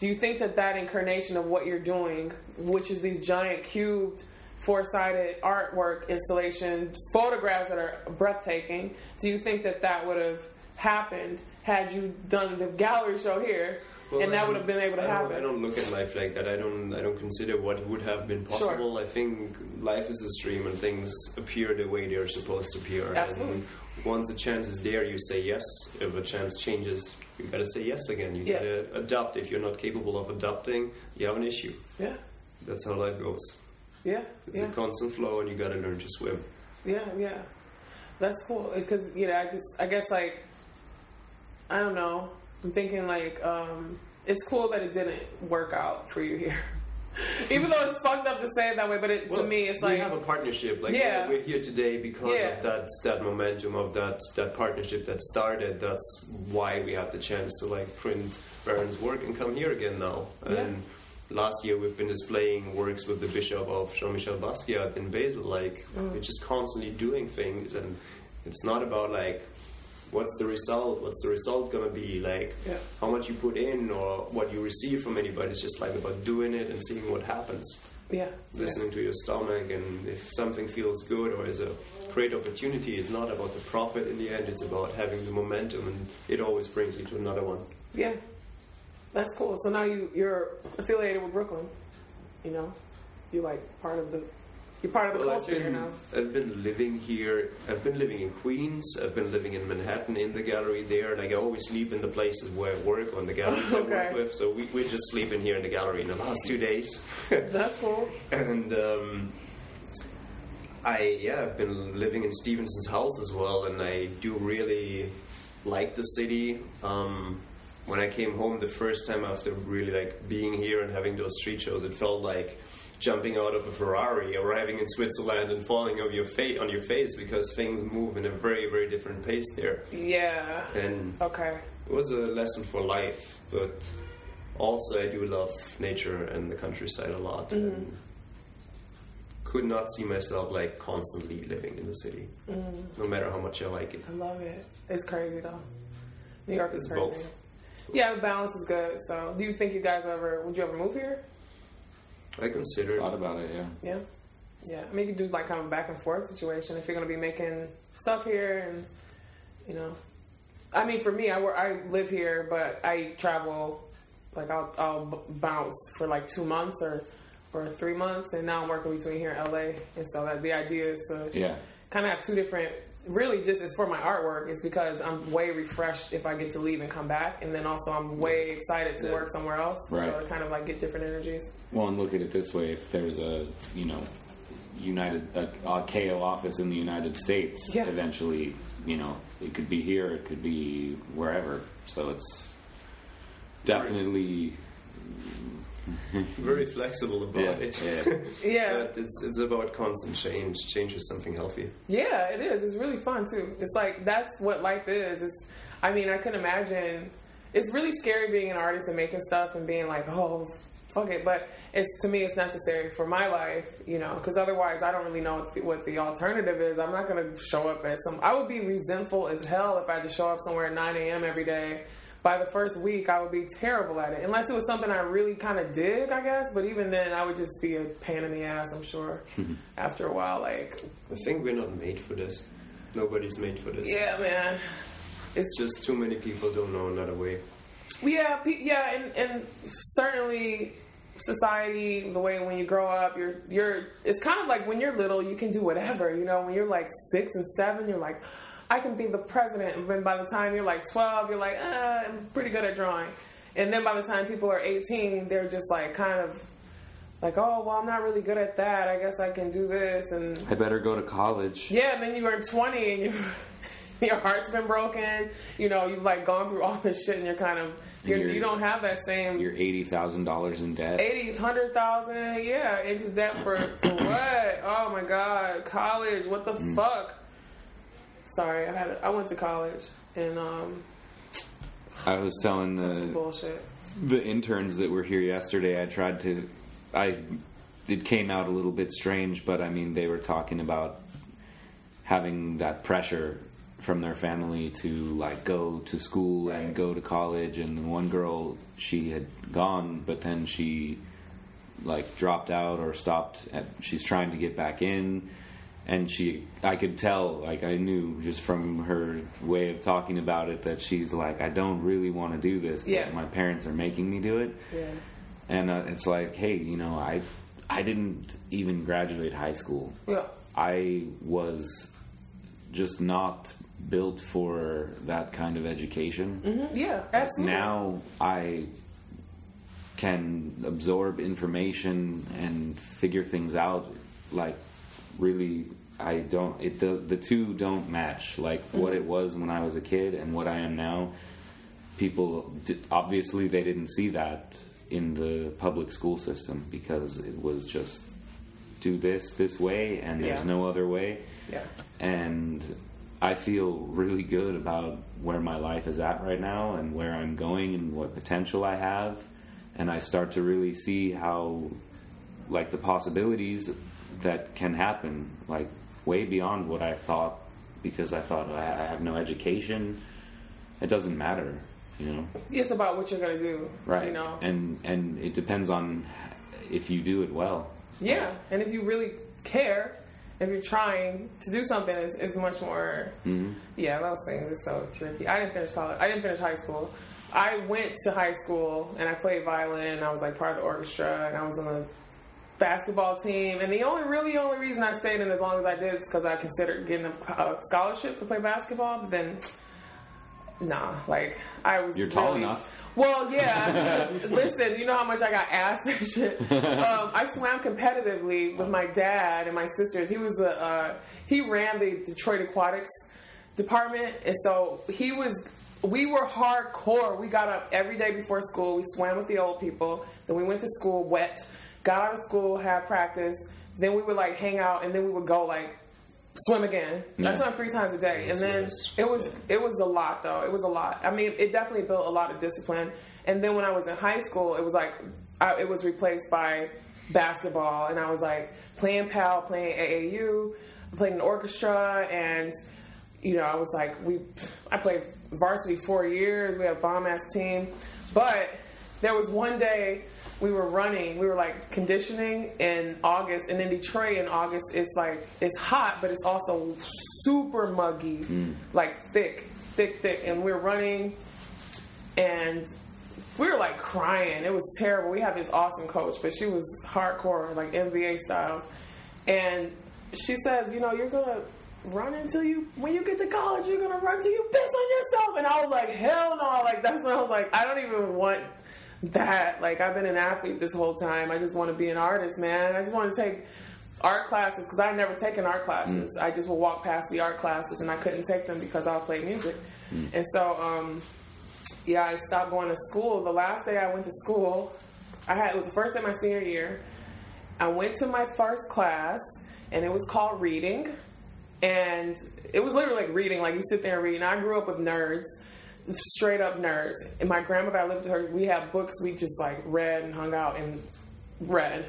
Do you think that that incarnation of what you're doing, which is these giant cubed, four-sided artwork installation, photographs that are breathtaking, do you think that that would have happened had you done the gallery show here, Well, and that would have been able to I happen? I don't look at life like that. I don't. I don't consider what would have been possible. Sure. I think life is a stream, and things appear the way they're supposed to appear. Absolutely. And once a chance is there, you say yes. If a chance changes, you gotta say yes again. You Yeah. gotta adapt. If you're not capable of adapting, you have an issue. Yeah, That's how life goes. Yeah, It's yeah. a constant flow, and you gotta learn to swim. Yeah, yeah, that's cool. Because you know, I just, I guess, like, I don't know. I'm thinking like, um, it's cool that it didn't work out for you here, even though it's fucked up to say it that way. But it, to me, it's like we have a partnership. Like Yeah. we're here today because Yeah. of that that momentum of that that partnership that started. That's why we have the chance to like print Barron's work and come here again now. Yeah. Last year we've been displaying works with the Bishop of Jean-Michel Basquiat in Basel. Like Mm. we're just constantly doing things, and it's not about like. What's the result? What's the result gonna be? Like Yeah. how much you put in or what you receive from anybody. It's just like about doing it and seeing what happens yeah, listening to your stomach and if something feels good or is a great opportunity it's not about the profit in the end it's about having the momentum and it always brings you to another one yeah, yeah. That's cool. So now you you're affiliated with Brooklyn. You know, you're like part of the, you're part of the well, I've culture here been, now. I've been living here I've been living in Queens I've been living in Manhattan in the gallery there like I always sleep in the places where I work on the galleries I work with so we, we're just sleeping here in the gallery in the last two days That's cool. and um, I yeah I've been living in Stevenson's house as well, and I do really like the city. Um, when I came home the first time after really like being here and having those street shows, it felt like jumping out of a Ferrari, arriving in Switzerland, and falling on your face on your face because things move in a very very different pace there. Yeah. And Okay. it was a lesson for life, but also I do love nature and the countryside a lot. And mm-hmm. could not see myself like constantly living in the city, mm-hmm. no matter how much I like it. I love it. It's crazy though. New York is It's crazy. both. Yeah, the balance is good. So, do you think you guys ever would you ever move here? I consider Thought about it, yeah. Yeah, yeah. I mean, you could do like kind of a back and forth situation if you're going to be making stuff here, and you know, I mean, for me, I work, I live here, but I travel. Like I'll I'll b- bounce for like two months or or three months, and now I'm working between here and LA, and so that the idea is to Yeah. kind of have two different. Really, just as for my artwork, is because I'm way refreshed if I get to leave and come back, and then also I'm way excited to Yeah. work somewhere else. Right. So to kind of like get different energies. Well, and look at it this way: if there's a, you know, United a, a KO office in the United States. Yeah. Eventually, you know, it could be here, it could be wherever. So it's definitely Very flexible about Yeah, it. yeah. Yeah. but it's it's about constant change. Change is something healthy. Yeah, it is. It's really fun too. It's like that's what life is. It's I mean, I can imagine it's really scary being an artist and making stuff and being like, "Oh, fuck it." But it's to me it's necessary for my life, you know, cuz otherwise I don't really know what the, what the alternative is. I'm not going to show up at some I would be resentful as hell if I had to show up somewhere at 9 a.m. every day. By the first week, I would be terrible at it. Unless it was something I really kind of dig, I guess. But even then, I would just be a pain in the ass, I'm sure. Mm-hmm. After a while, like, I think we're not made for this. Nobody's made for this. yeah, man. It's Just too many people don't know another way. yeah, pe- yeah, and, and certainly society, the way when you grow up, you're you're. It's kind of like when you're little, you can do whatever. You know, when you're like six and seven, you're like, I can be the president. And then by the time you're like twelve, you're like, uh, I'm pretty good at drawing. And then by the time people are eighteen, they're just like kind of like, oh, well, I'm not really good at that. I guess I can do this and I better go to college. yeah, and then you are 20 and you, your heart's been broken. You know, you've like gone through all this shit and you're kind of, you're, you're- you don't have that same You're eighty thousand dollars in debt. 80, 100,000, yeah, into debt for, for what? Oh my God, college, what the fuck? Sorry, I had a, I went to college and um, I was telling the bullshit. the interns that were here yesterday, I tried to, I, it came out a little bit strange, but I mean, they were talking about having that pressure from their family to like go to school and go to college. And one girl, she had gone, but then she like dropped out or stopped. At, she's trying to get back in. And she, I could tell, like I knew just from her way of talking about it that she's like, I don't really want to do this. Yeah. my parents are making me do it, Yeah. and uh, it's like, hey, you know, I, I didn't even graduate high school. Yeah. I was just not built for that kind of education. Mhm, Yeah, absolutely. Now I can absorb information and figure things out like really I don't it the the two don't match like what mm-hmm. it was when I was a kid and what I am now people obviously they didn't see that in the public school system because it was just do this this way and there's Yeah. no other way Yeah. and I feel really good about where my life is at right now and where I'm going and what potential I have and I start to really see how like the possibilities that can happen like way beyond what I thought because I thought I I have no education it doesn't matter you know It's about what you're to do. right You know? and and it depends on if you do it well Yeah, and if you really care, if you're trying to do something, it's, it's much more. Mm-hmm. Yeah, those things are so tricky. I didn't finish college. I didn't finish high school. I went to high school and I played violin. I was like part of the orchestra and I was on the basketball team. And the only really only reason I stayed in as long as I did is because I considered getting a, a scholarship to play basketball. But then, nah, like I was. You're tall really- enough. well, yeah. Listen, you know how much I got asked and shit. Um, I swam competitively with my dad and my sisters. He was the uh, he ran the Detroit Aquatics department, and so he was. We were hardcore. We got up every day before school. We swam with the old people. Then we went to school wet. Got out of school, had practice. Then we would like hang out, and then we would go like swim again. I swam three times a day, and then it was it was a lot though. It was a lot. I mean, it definitely built a lot of discipline. And then when I was in high school, it was like I, it was replaced by basketball, and I was like playing PAL, playing AAU, I played in orchestra, and you know I was like we I played varsity four years. We had a bomb ass team, but there was one day we were running, we were like conditioning in August, and in Detroit in August, it's like it's hot, but it's also super muggy, mm. like thick, thick, thick, and we're running, and we were like crying. It was terrible. We have this awesome coach, but she was hardcore, like NBA styles, and she says, you know, you're gonna run until you when you get to college you're gonna run till you piss on yourself. And i was like hell no. Like that's when i was like i don't even want that like i've been an athlete this whole time i just want to be an artist man i just want to take art classes because I had never taken art classes. I just would walk past the art classes and I couldn't take them because I played music. And so, um, yeah, I stopped going to school. The last day I went to school, I had it was the first day of my senior year. I went to my first class and it was called reading. And it was literally like reading, like you sit there and read. And I grew up with nerds, straight up nerds. And my grandmother, I lived with her, we had books we just like read and hung out and read.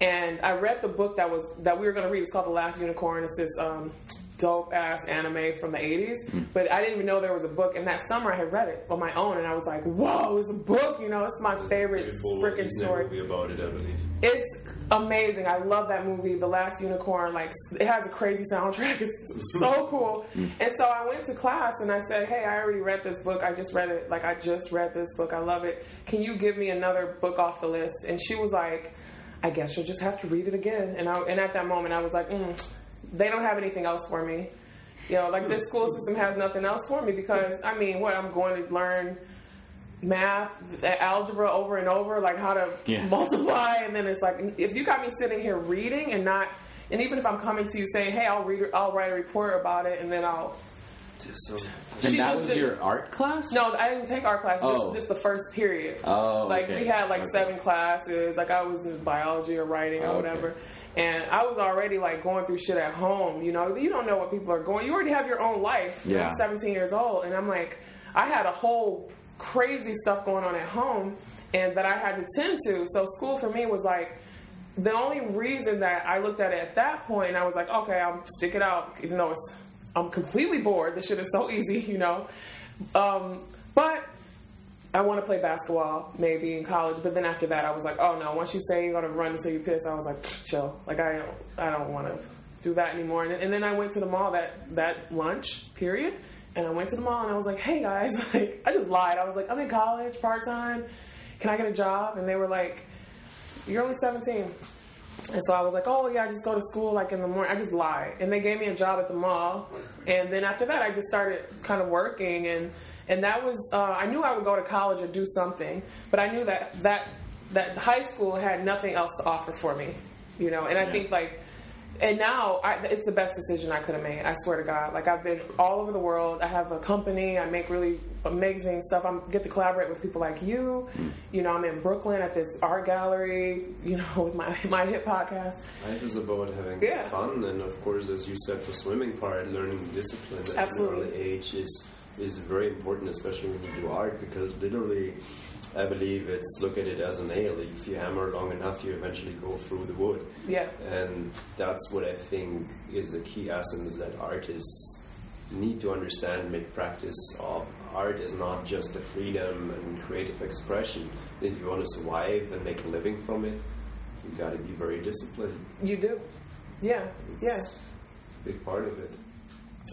And I read the book that was that we were going to read. It's called The Last Unicorn. It's this um, dope ass anime from the 80s. But I didn't even know there was a book. And that summer I had read it on my own, and I was like, "Whoa, it's a book!" You know, it's my favorite freaking story. movie about it, I believe. It's amazing. I love that movie, The Last Unicorn. Like, it has a crazy soundtrack. It's so cool. And so I went to class and I said, "Hey, I already read this book. I just read it. Like, I just read this book. I love it. Can you give me another book off the list?" And she was like, "I guess you'll just have to read it again." And I, and at that moment, I was like, mm, "They don't have anything else for me." You know, like this school system has nothing else for me because I mean, what I'm going to learn math, algebra over and over, like how to Yeah. multiply, and then it's like if you got me sitting here reading and not, and even if I'm coming to you saying, "Hey, I'll read, I'll write a report about it," and then I'll. So, And She that just was did- your art class? No, I didn't take art classes. This Oh. was just the first period. Oh, like okay. we had like Okay. seven classes. Like I was in biology or writing or okay. whatever. And I was already like going through shit at home. You know, you don't know what people are going. You already have your own life. You know, Yeah. I'm 17 years old, and I'm like, I had a whole crazy stuff going on at home, and that I had to tend to. So school for me was like. The only reason that I looked at it at that point, and I was like, okay, I'll stick it out, even though it's I'm completely bored. This shit is so easy, you know. Um, but I want to play basketball maybe in college, but then after that, I was like, oh no. Once you say you're gonna run until you piss, I was like, chill. Like I don't, I don't want to do that anymore. And, and then I went to the mall that that lunch period, and I went to the mall and I was like, hey guys, like I just lied. I was like, I'm in college part time. Can I get a job? And they were like, you're only 17. And so I was like, oh yeah, I just go to school like in the morning. I just lied, and they gave me a job at the mall. And then after that, I just started kind of working, and and that was uh, I knew I would go to college or do something, but I knew that that that high school had nothing else to offer for me, you know. And I think like, and now I, it's the best decision I could have made. I swear to God. Like I've been all over the world. I have a company. I make really amazing stuff. I get to collaborate with people like you. Hmm. You know, I'm in Brooklyn at this art gallery. You know, with my my hip podcast. life is about having Yeah. fun, and of course, as you said, the swimming part, learning discipline at an early age is is very important, especially when you do art, because literally, I believe it's look at it as a nail. If you hammer long enough, you eventually go through the wood. Yeah. and that's what I think is a key essence that artists need to understand and make practice of. Art is not just a freedom and creative expression. If you want to survive and make a living from it, you got to be very disciplined. You do. Yeah. It's Yeah. a big part of it.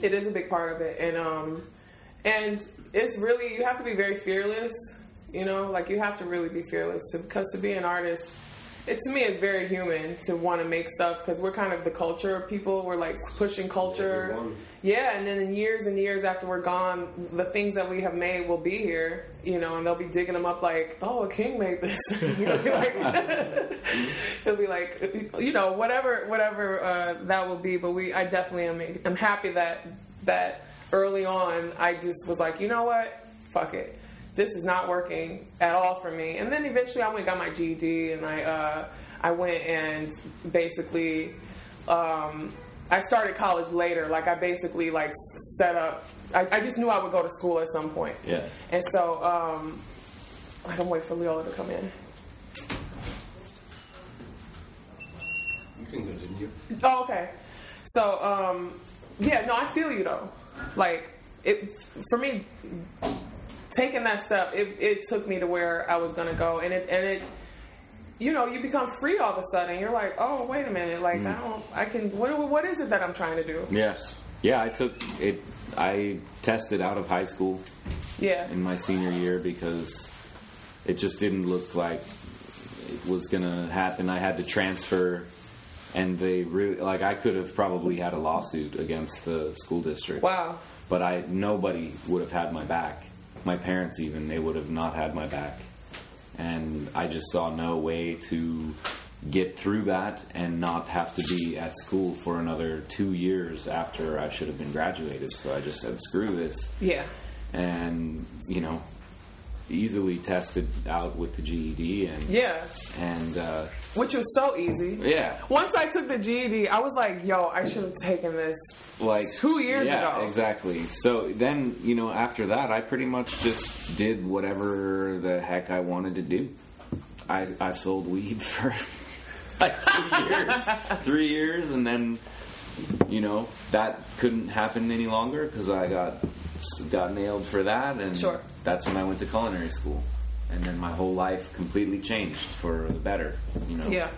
It is a big part of it, and um, and it's really you have to be very fearless. You know, like you have to really be fearless to because to be an artist, it to me is very human to want to make stuff because we're kind of the culture of people. We're like pushing culture. Everyone. Yeah, and then in years and years after we're gone, the things that we have made will be here, you know, and they'll be digging them up like, oh, a king made this. It'll be like, it'll be like, you know, whatever, whatever uh, that will be. But we, I definitely am. I'm happy that that early on, I just was like, you know what, fuck it. This is not working at all for me. And then eventually, I went and got my GED, and I uh, I went and basically um, I started college later. Like I basically like set up. I, I just knew I would go to school at some point. Yeah. And so um, like I'm waiting for Leola to come in. You can continue. Oh, okay. So um, yeah, no, I feel you though. Like it for me, taking that step, it, it took me to where I was gonna go, and it and it. You know, you become free all of a sudden. You're like, oh, wait a minute. Like, mm. I don't, I can. What, what is it that I'm trying to do? Yes. Yeah, I took it. I tested out of high school Yeah. in my senior year because it just didn't look like it was gonna happen. I had to transfer, and they really like I could have probably had a lawsuit against the school district. Wow. But I nobody would have had my back. My parents even they would have not had my back, and I just saw no way to get through that and not have to be at school for another two years after I should have been graduated. So I just said, screw this. Yeah. And, you know, easily tested out with the GED and, Yeah. and, uh, Which was so easy. yeah. Once I took the GED, I was like, yo, I should have taken this like two years yeah, ago. exactly. So then, you know, after that, I pretty much just did whatever the heck I wanted to do. I I sold weed for like two years, three years, and then, you know, that couldn't happen any longer because I got got nailed for that, and Sure. That's when I went to culinary school, and then my whole life completely changed for the better. You know, Yeah.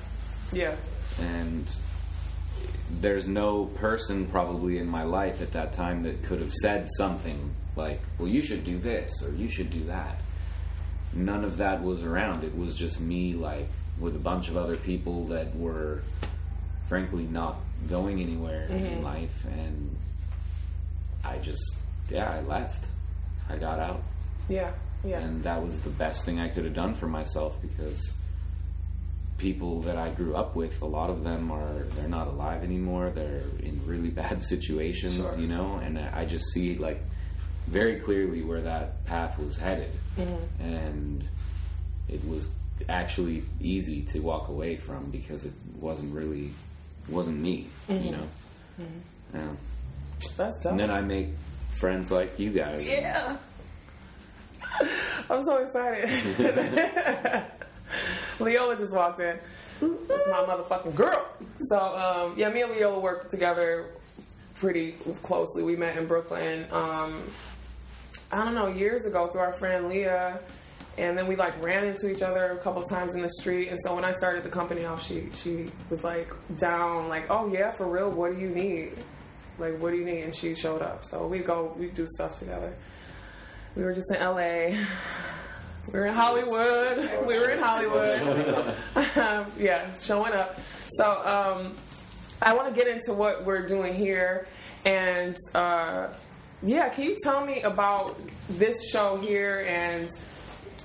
Yeah. and there's no person probably in my life at that time that could have said something like, "Well, you should do this or you should do that." None of that was around. It was just me, like with a bunch of other people that were, frankly, not going anywhere in mm-hmm. life, and I just, yeah, I left. I got out Yeah. Yeah. and that was the best thing I could have done for myself because people that I grew up with, a lot of them are they're not alive anymore. They're in really bad situations, Sure. you know, and I I just see like very clearly where that path was headed, mm-hmm. and it was actually easy to walk away from because it wasn't really wasn't me, you mm-hmm. know. Mm-hmm. Yeah. That's dope. And then I make friends like you guys. Yeah. I'm so excited. Leola just walked in. That's my motherfucking girl. So, um, yeah, me and Leola work together pretty closely. We met in Brooklyn, um, I don't know, years ago through our friend Leah. And then we like ran into each other a couple times in the street. And so when I started the company off, she she was like down, like, oh yeah, for real, what do you need? Like, what do you need? And she showed up. So we go, we do stuff together. We were just in LA. We were in Hollywood. We were in Hollywood. Um, yeah, showing up. So um, I want to get into what we're doing here. And uh, yeah, can you tell me about this show here and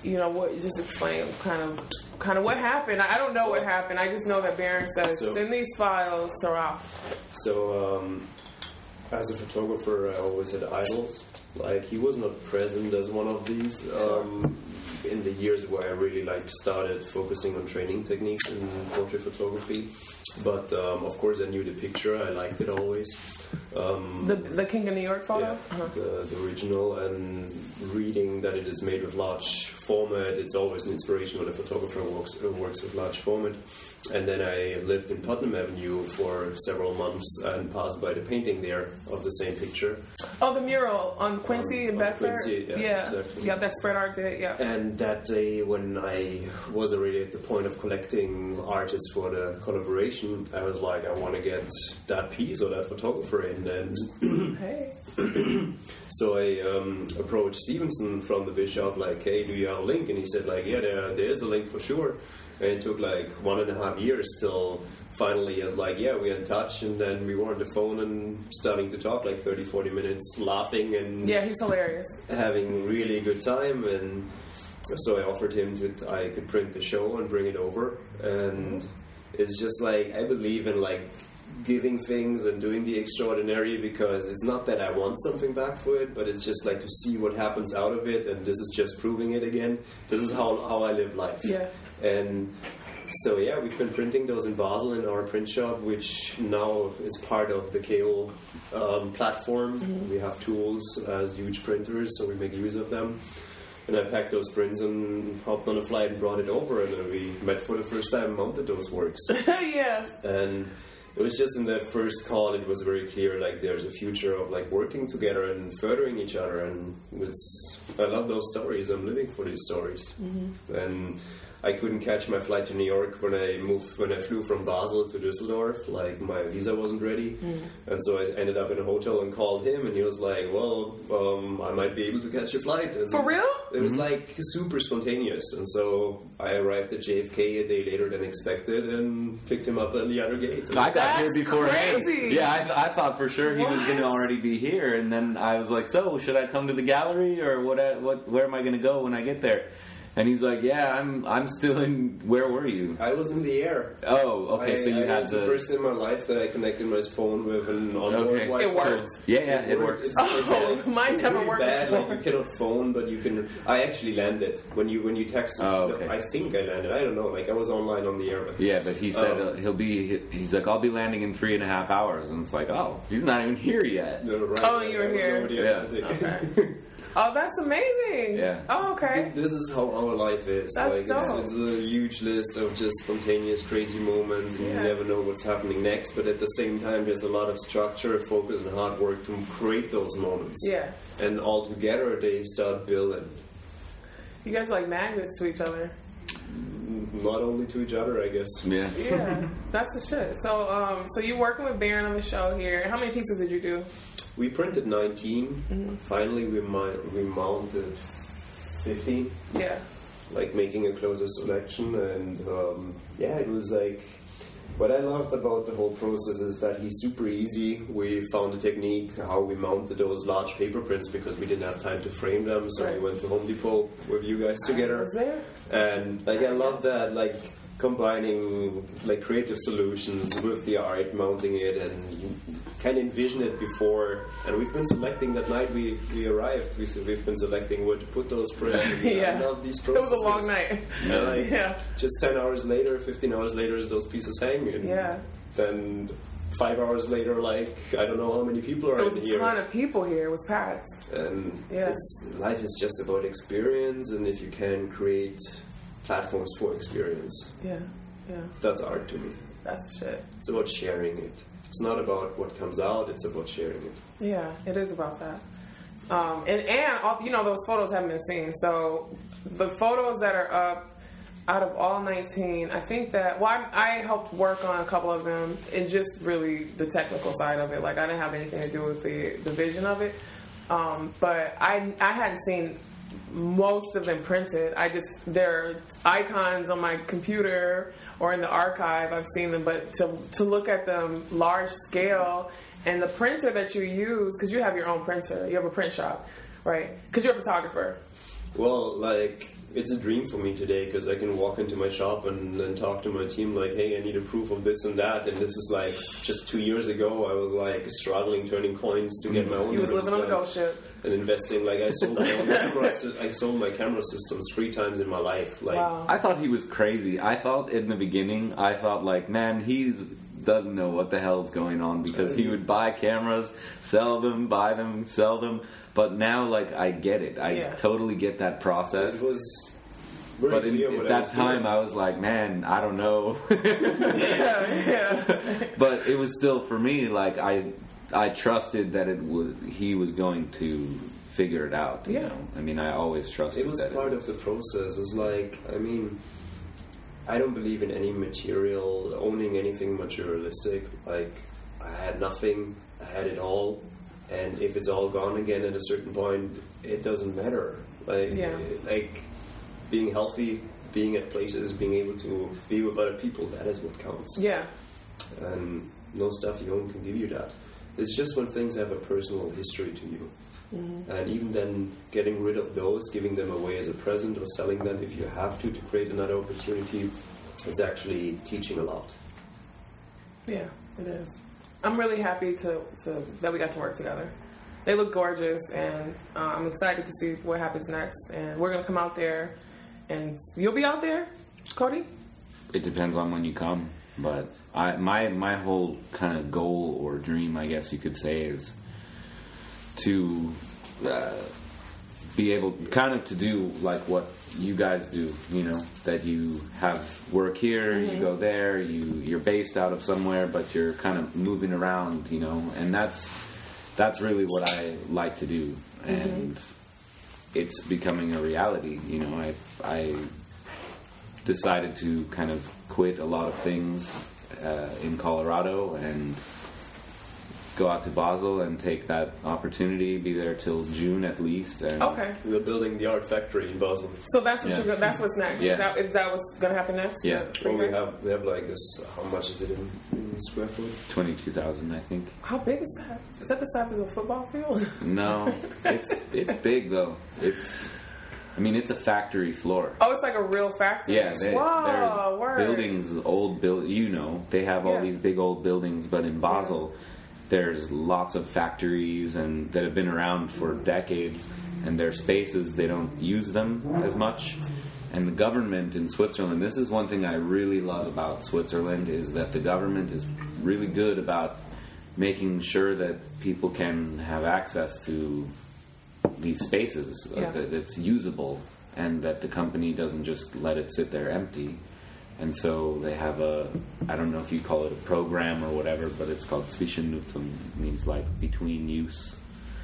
you know what? Just explain kind of kind of what happened. I don't know what happened. I just know that Barron says So- send these files to Ralph. So, um, as a photographer, I always had idols. Like he was not present as one of these um, in the years where I really like started focusing on training techniques in portrait photography. But um, of course, I knew the picture. I liked it always. Um, The the King of New York photo. yeah, Uh-huh. the, the original and reading that it is made with large format. It's always an inspiration when a photographer works uh, works with large format. And then I lived in Putnam Avenue for several months and passed by the painting there of the same picture. Oh, the mural on Quincy On- and Bedford. Quincy, yeah, yeah, exactly. yeah, that spread art did. Yeah. And that day, when I was already at the point of collecting artists for the collaboration, I was like, I want to get that piece or that photographer in. And Hey. So I um, approached Stevenson from the Bishop, like, hey, do you have a link? And he said, like, yeah, there, there is a link for sure. And it took like one and a half years till finally I was like, yeah, we're in touch. And then we were on the phone and starting to talk like 30, 40 minutes, laughing and Yeah, he's hilarious. having really good time. And so I offered him that I could print the show and bring it over. And it's just like, I believe in like giving things and doing the extraordinary because it's not that I want something back for it, but it's just like to see what happens out of it. And this is just proving it again. This is how, how I live life. Yeah. And so yeah, we've been printing those in Basel in our print shop, which now is part of the KO um, platform. We have tools as huge printers, so we make use of them. And I packed those prints and hopped on a flight and brought it over, and then we met for the first time, and mounted those works. yeah. and it was just in the first call it was very clear like there's a future of like working together and furthering each other and it's i love those stories. I'm living for these stories. Mm-hmm. And i couldn't catch my flight to new york when i moved when i flew from basel to düsseldorf like my visa wasn't ready and so i ended up in a hotel and called him and he was like well um, i might be able to catch your flight and For real? it was like super spontaneous, and so I arrived at JFK a day later than expected and picked him up at the other gate. I got That's here before crazy. him. Yeah, I, I thought for sure he was going to already be here, and then I was like, "So, should I come to the gallery, or what? I, what? Where am I going to go when I get there?" And he's like, "Yeah, I'm I'm still in. Where were you? I was in the air. Oh, okay. I, so you I, had the, the first in my life that I connected my phone with an onboard Okay. Wi-Fi. It worked. Yeah, yeah, it works. It's, it's, Oh, mine it's never really worked Bad. Like you cannot phone, but you can. I actually landed when you when you text. Oh, okay. I think I landed. I don't know. Like I was online on the air. But Yeah, but he said Um, uh, he'll be. He's like, I'll be landing in three and a half hours, and it's like, oh, he's not even here yet. No, right, Oh, right, you were here. Yeah. Okay. Oh, that's amazing. Yeah. Oh, okay. This is how our life is. That's like dope. it's, it's a huge list of just spontaneous, crazy moments, and Yeah. you never know what's happening next. But at the same time, there's a lot of structure, focus, and hard work to create those moments. Yeah. And all together, they start building. You guys are like magnets to each other. Not only to each other, I guess. Yeah. Yeah, that's the shit. So, um, so you working with Barron on the show here? How many pieces did you do? We printed 19. Mm-hmm. Finally, we, mi- we mounted 15. Yeah. like making a closer selection and um, yeah it was like what i loved about the whole process is that he's super easy we found a technique how we mounted those large paper prints because we didn't have time to frame them so Right. we went to home depot with you guys together Was there? and like i love that like combining like creative solutions with the art mounting it and you can envision it before and we've been selecting that night we, we arrived we said we've been selecting where to put those prints and Yeah. I love these It was a long night. and like, Yeah. just 10 hours later 15 hours later those pieces hang and Yeah. then five hours later like I don't know how many people are There in was a here ton of people here. It was packed. and Yeah. it's, life is just about experience and if you can create platforms for experience Yeah. Yeah. that's art to me That's the shit. it's about sharing it it's not about what comes out it's about sharing it Yeah, it is about that. Um, and and all, you know those photos haven't been seen. So the photos that are up out of all 19, I think that well, I, I helped work on a couple of them and just really the technical side of it. Like I didn't have anything to do with the the vision of it. Um, but I I hadn't seen most of them printed. I just they're icons on my computer or in the archive. I've seen them, but to to look at them large scale and the printer that you use because you have your own printer, you have a print shop, right? Because you're a photographer. Well, like it's a dream for me today because I can walk into my shop and, and talk to my team like, "Hey, I need a proof of this and that." And this is like just two years ago. I was like struggling turning coins to get my own. You was living on a done ghost ship. and investing. Like I sold my own camera. I sold my camera systems three times in my life. Like Wow. I thought he was crazy. I thought in the beginning, I thought like, man, he's doesn't know what the hell's going on because he would buy cameras, sell them, buy them, sell them. But now, like, I get it. I Yeah. totally get that process. it was. Very But in, at what I that time, doing. I was like, man, I don't know. yeah, yeah. but it was still for me like I I trusted that it would he was going to figure it out. You Yeah. know, I mean, I always trusted It was that part it of the process. It's like, I mean, I don't believe in any material, owning anything materialistic. Like, I had nothing, I had it all, and if it's all gone again at a certain point, it doesn't matter. Like, Yeah. like being healthy, being at places, being able to be with other people, that is what counts. yeah. And no stuff you own can give you that. It's just when things have a personal history to you. And even then, getting rid of those, giving them away as a present, or selling them if you have to to create another opportunity, it's actually teaching a lot. Yeah, it is. I'm really happy to, to that we got to work together. They look gorgeous, and uh, I'm excited to see what happens next. And we're gonna come out there, and you'll be out there, Cody. it depends on when you come. But I my my whole kind of goal or dream, I guess you could say, is to uh, be able kind of to do like what you guys do. You know that you have work here, you go there, you you're based out of somewhere, but you're kind of moving around. You know, and that's that's really what I like to do, and it's becoming a reality. You know, I I decided to kind of quit a lot of things uh, in Colorado and go out to Basel and take that opportunity. Be there till June at least. And Okay, We're building the art factory in Basel. so that's what Yeah. you're. That's what's next. Yeah. Is that is that what's gonna happen next? Yeah. for- for Well, we have we have like this. Uh, how much is it in, in square foot? twenty two thousand, I think. How big is that? Is that the size of a football field? No, it's it's big though. It's I mean, it's a factory floor. Oh, it's like a real factory. Yeah, they, Whoa, there's word. buildings, old build. You know, they have all Yeah. these big old buildings, but in Basel, there's lots of factories and that have been around for decades, and their spaces they don't use them as much. And the government in Switzerland, this is one thing I really love about Switzerland is that the government is really good about making sure that people can have access to these spaces Yeah. that it's usable and that the company doesn't just let it sit there empty and so they have a i don't know if you call it a program or whatever but it's called zwischennutzung It means like between use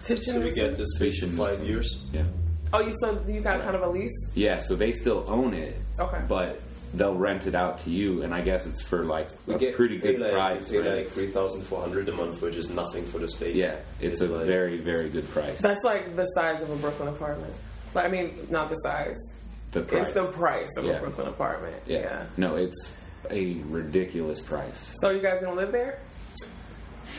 So we get this space for five years. yeah Oh, you so you got kind of a lease? yeah so they still own it Okay. but they'll rent it out to you and i guess it's for like We a get pretty good like, price we Pay right? like three thousand four hundred a month, which is nothing for the space. yeah it's, a like, very very good price That's like the size of a Brooklyn apartment. Like, I mean, not the size. The price It's the price of Yeah. a Brooklyn apartment. yeah. yeah. no it's a ridiculous price So you guys gonna live there?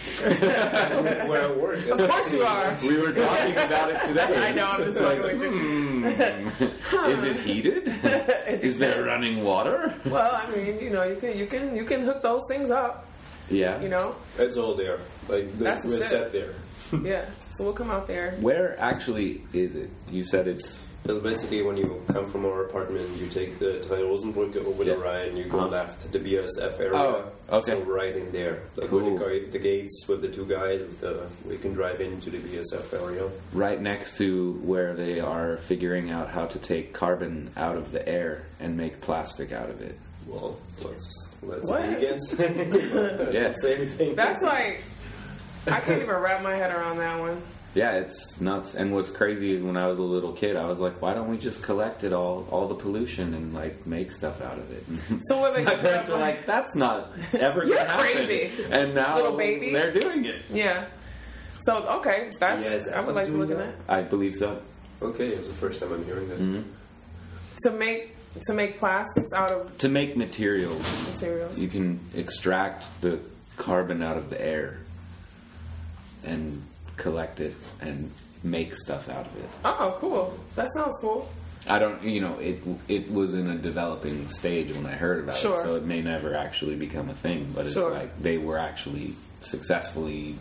where I work. Of course you are. we were talking about it today I know. I'm just fucking with you. Hmm. Is it heated? Is there running water? Well, I mean, you know, you can you can you can hook those things up. Yeah. You know, It's all there. Like the, That's the we're shit. set there. yeah. So we'll come out there. Where actually is it? You said it's. Because basically, when you come from our apartment, you take the Dreirosenbrücke over Yeah. the Rhine, you go Uh-huh. left, the BSF area. Oh, okay. So right in there, like Cool. with the, the gates with the two guys, with the, we can drive into the BSF area. Right next to where they are figuring out how to take carbon out of the air and make plastic out of it. Well, let's let's What? be against. Yeah. Let's say anything. That's like I can't even wrap my head around that one. Yeah, it's nuts. And what's crazy is when I was a little kid, I was like, why don't we just collect it all, all the pollution, and like make stuff out of it? So what they My parents were like, "That's not ever You're gonna happen." crazy. And now Little baby. they're doing it. yeah. So okay, that's Yes, I would like to look at that. that I believe so. okay, it's the first time I'm hearing this. Mhm. to make to make plastics out of To make materials, materials. you can extract the carbon out of the air and collect it and make stuff out of it. Oh, cool. That sounds cool. I don't, you know, it it was in a developing stage when I heard about Sure. it, so it may never actually become a thing. But it's Sure. like they were actually successfully,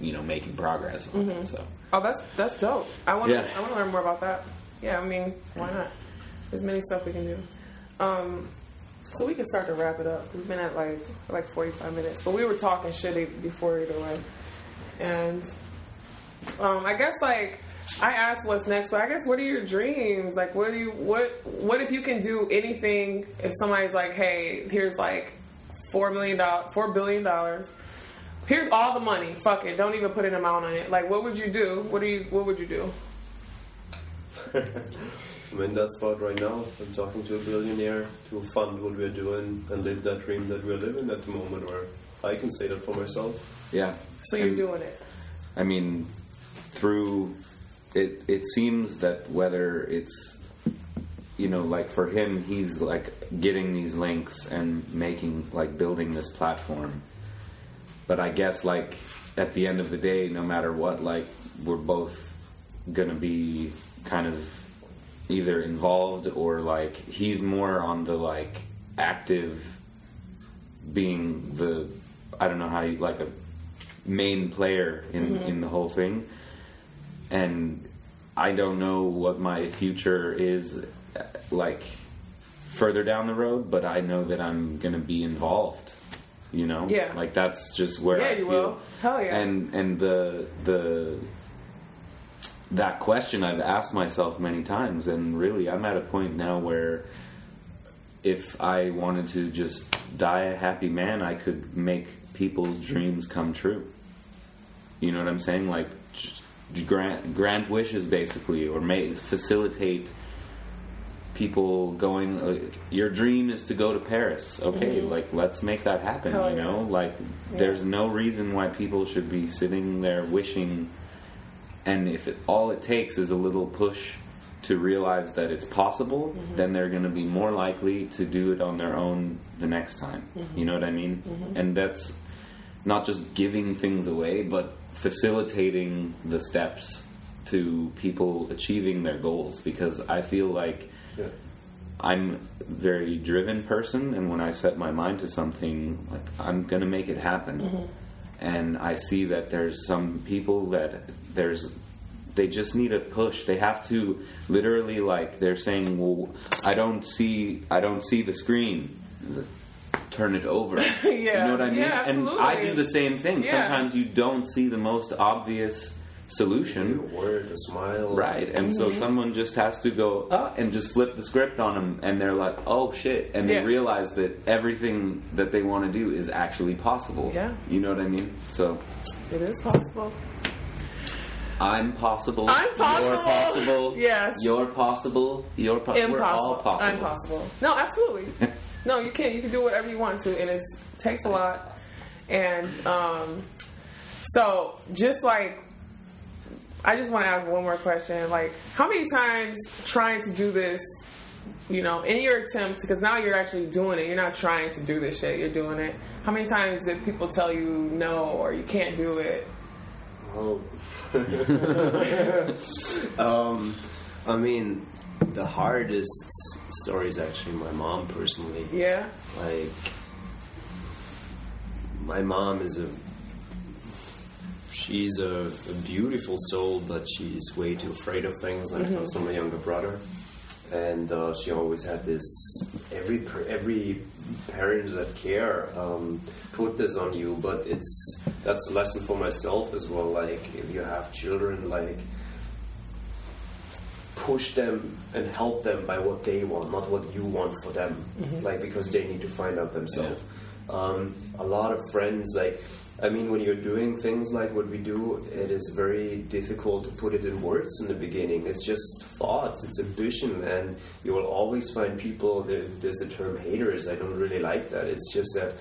you know, making progress on it. So Oh, that's that's dope. I want Yeah. I want to learn more about that. Yeah, I mean, why not? There's many stuff we can do. Um, so we can start to wrap it up. We've been at like like 45 minutes, but we were talking shitty before either way. And um, I guess like I asked what's next, but I guess what are your dreams? Like, what do you what what if you can do anything? If somebody's like, hey, here's like four million dollars, four billion dollars. Here's all the money. Fuck it. Don't even put an amount on it. Like, what would you do? What do you? What would you do? I'm in that spot right now. I'm talking to a billionaire to fund what we're doing and live that dream that we're living at the moment, Where I can say that for myself. yeah. So you're And- doing it. I mean, through it, it seems that whether it's, you know, like for him, he's like getting these links and making, like, building this platform. But I guess, like, at the end of the day, no matter what, like, we're both gonna be kind of either involved or, like, he's more on the, like, active being the, I don't know how you, like, a main player in, mm-hmm. in the whole thing. And I don't know what my future is like further down the road, but I know that I'm going to be involved. You know, Yeah. like that's just where Yeah, I you feel. will. Hell yeah. And and the the that question I've asked myself many times, and really I'm at a point now where if I wanted to just die a happy man, I could make people's dreams come true. You know what I'm saying? Like grant grant wishes, basically, or make facilitate people going. Like, your dream is to go to Paris. Okay, mm-hmm. like let's make that happen. You yeah. know, like there's no reason why people should be sitting there wishing. And if it, all it takes is a little push to realize that it's possible, mm-hmm. then they're going to be more likely to do it on their own the next time. Mm-hmm. You know what I mean? And that's not just giving things away, but facilitating the steps to people achieving their goals because I feel like Yeah. I'm a very driven person, and when I set my mind to something, like I'm gonna make it happen. Mm-hmm. And I see that there's some people that there's they just need a push. They have to literally like they're saying, "Well, I don't see I don't see the screen." Turn it over. Yeah. You know what I mean? Yeah, and I do the same thing. Yeah. Sometimes you don't see the most obvious solution. A word, a smile. Right, and so Mm-hmm. someone just has to go ah, and just flip the script on them, and they're like, "Oh shit!" and they Yeah. realize that everything that they want to do is actually possible. Yeah. you know what I mean. So It is possible. I'm possible. I'm You're possible. possible. Yes. You're possible. You're po- Impossible. We're all possible. I'm possible. No, absolutely. no, you can't. You can do whatever you want to, and it takes a lot. And um, so, just like, I just want to ask one more question. Like, how many times trying to do this, you know, in your attempts, because now you're actually doing it. You're not trying to do this shit. You're doing it. How many times did people tell you no or you can't do it? Oh. um, I mean, the hardest story is actually my mom personally. Yeah. Like, my mom is a. She's a, a beautiful soul, but she's way too afraid of things. Like also my younger brother, and uh, she always had this. Every every parent that care um, put this on you, but it's that's a lesson for myself as well. Like if you have children, like push them and help them by what they want, not what you want for them. Like because they need to find out themselves. Um, a lot of friends, like I mean, when you're doing things like what we do, it is very difficult to put it in words in the beginning. It's just thoughts, it's ambition, and you will always find people. There, there's the term haters. I don't really like that. It's just that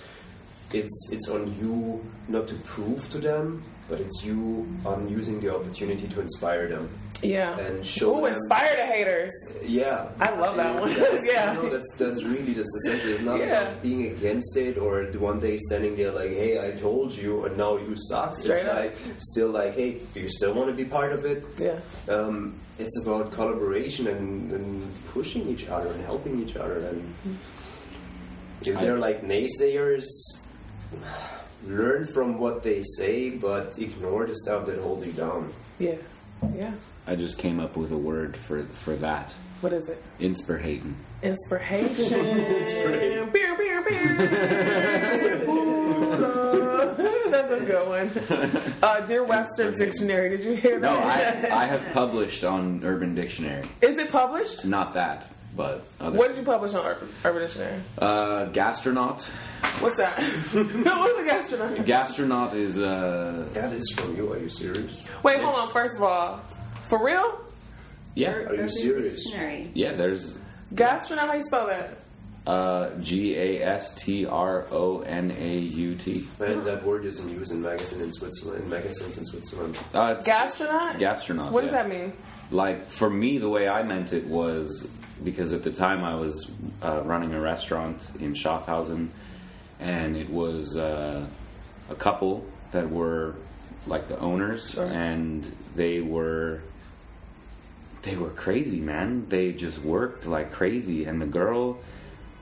it's it's on you not to prove to them, but it's you on using the opportunity to inspire them. Yeah. And show Ooh, them- inspire the haters. Yeah, I love that one. Yeah. no, that's that's really that's essentially. It's not Yeah. about being against it or the one day standing there like, "Hey, I told you," and now you suck. Straight it's up. like still like, "Hey, do you still want to be part of it?" Yeah. Um, it's about collaboration and, and pushing each other and helping each other. And if they're like naysayers, learn from what they say, but ignore the stuff that holds you down. Yeah. Yeah. I just came up with a word for for that. What is it? Inspirating. Inspiration. Beer, beer, beer. That's a good one. Uh, Dear Webster Dictionary, did you hear that? No, that? I I have published on Urban Dictionary. Is it published? Not that, but other. What did you publish on Ur- Urban Dictionary? Uh, gastronaut. What's that? What's a gastronomy? Gastronaut is uh That is from you. Are you serious? Wait, hold on. First of all, for real? yeah Are you Urban serious? Dictionary. yeah. There's Gastronaut, how you spell that? uh G A S T R O N A U T. And that word isn't used in magazine in Switzerland, in magazines in Switzerland. Uh, it's Gastronaut? gastronaut. What does yeah. that mean? Like for me, the way I meant it was because at the time I was uh, running a restaurant in Schaffhausen, and it was uh, a couple that were like the owners, Sure. and they were they were crazy, man. They just worked like crazy, and the girl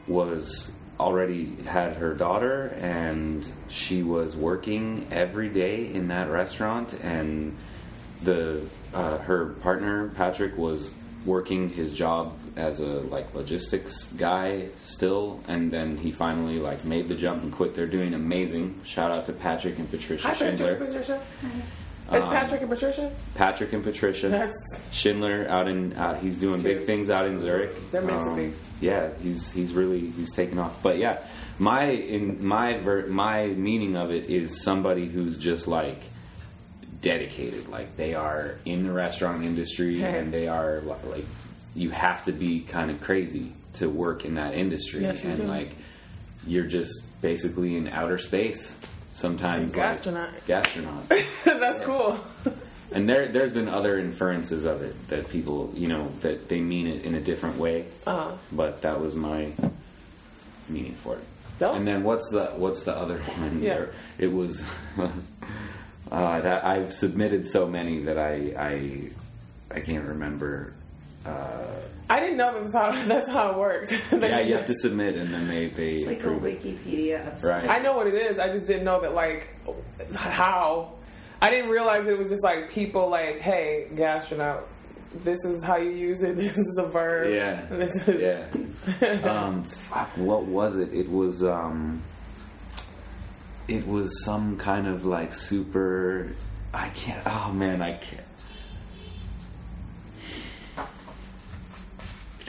was already had her daughter and she was working every day in that restaurant. And the uh, her partner Patrick was working his job as a like logistics guy still. And then he finally like made the jump and quit. They're doing amazing. Shout out to Patrick and Patricia Hi, Patrick. Schindler. And Patricia. It's Um, Patrick and Patricia? Patrick and Patricia That's Schindler out in uh, he's doing big things out in Zurich. They're meant to be. Yeah, he's he's really he's taken off. But yeah, my in my ver- my meaning of it is somebody who's just like dedicated. Like they are in the restaurant industry Okay. and they are li- like you have to be kind of crazy to work in that industry Yes, you and do. like you're just basically in outer space sometimes like- Gastronaut. gastronaut That's cool. and there, there's been other inferences of it that people, you know, that they mean it in a different way. Uh-huh. But that was my meaning for it. Dope. And then what's the what's the other one? Yeah. There- It was uh, that I've submitted so many that I I I can't remember. Uh, I didn't know that's how that's how it worked. That yeah, you you have to submit, and then they they It's like a approve it. Wikipedia of Right. I know what it is. I just didn't know that like how. I didn't realize it was just like people like, hey, gastronaut, this is how you use it. This is a verb. Yeah. This is Yeah. um, fuck, what was it? It was um, it was some kind of like super. I can't. Oh man, I can't.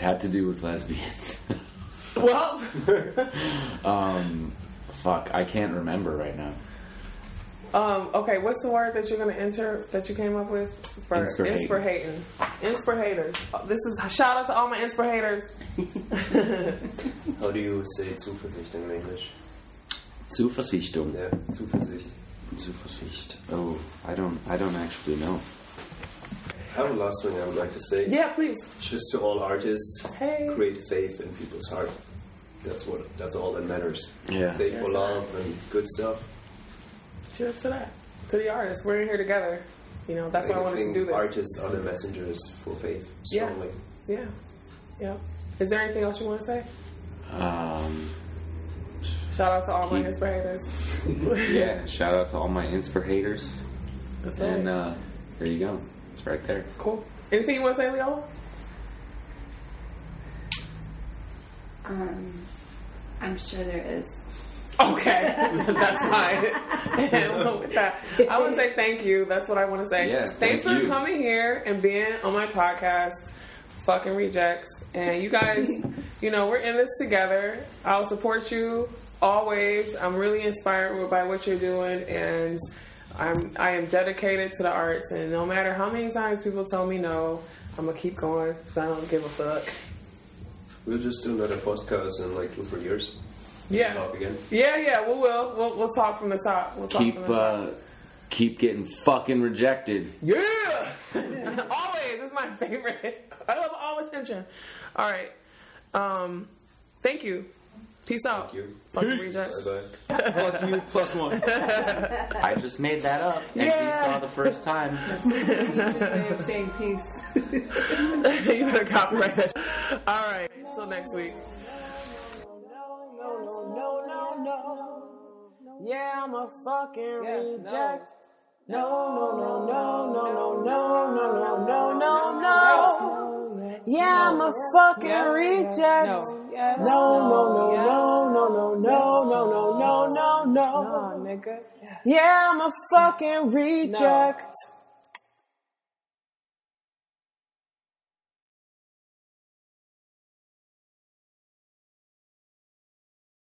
Had to do with lesbians. well, um, fuck, I can't remember right now. um, okay. What's the word that you're gonna enter that you came up with for Inspirating. inspirating? Inspirators. This is shout out to all my inspirators. How do you say Zuversicht in English? Zuversichtung. Yeah, Zuversicht. Zuversicht. Oh, I don't. I don't actually know. I have a last thing I would like to say. Yeah, please. Just to all artists, Hey. create faith in people's heart. That's what. That's all that matters. Yeah. Faith Cheers for love and good stuff. Cheers to that. To the artists. We're in here together. You know, that's why I wanted to think do this. Artists are the messengers for faith. Yeah. Strongly. Yeah. Yeah. Is there anything else you want to say? Um, Shout out to all my Keep- inspirators. yeah. Shout out to all my inspirators. That's right. And uh, there you go. It's right there. cool. Anything you want to say, Leola? Um, I'm sure there is. Okay, that's fine. And with that, I want to say thank you. That's what I want to say. Yeah, Thanks thank for you. coming here and being on my podcast, fucking rejects. And you guys, you know, we're in this together. I'll support you always. I'm really inspired by what you're doing, and I'm I am dedicated to the arts. And no matter how many times people tell me no, I'm gonna keep going because I don't give a fuck. We'll just do another podcast in like two, three years. Yeah, Talk again. yeah, yeah. We will. We'll, we'll talk from the top. We'll talk Keep from the top. uh, keep getting fucking rejected. Yeah, always. It's my favorite. I love all attention. All right. Um, thank you. Peace out. Thank you. Fucking rejects. Bye bye. Fuck you plus one. I just made that up, and Yeah. he saw the first time. way of saying peace. you better copyright that. shit. All right. Until next week. No, no, no, no, no. Yeah, I'm a fucking reject. No, no, no, no, no, no, no, no, no, no, no, no. Yeah, I'm a fucking reject. No, no, no, no, no, no, no, no, no, no, no, no. Yeah, I'm a fucking reject.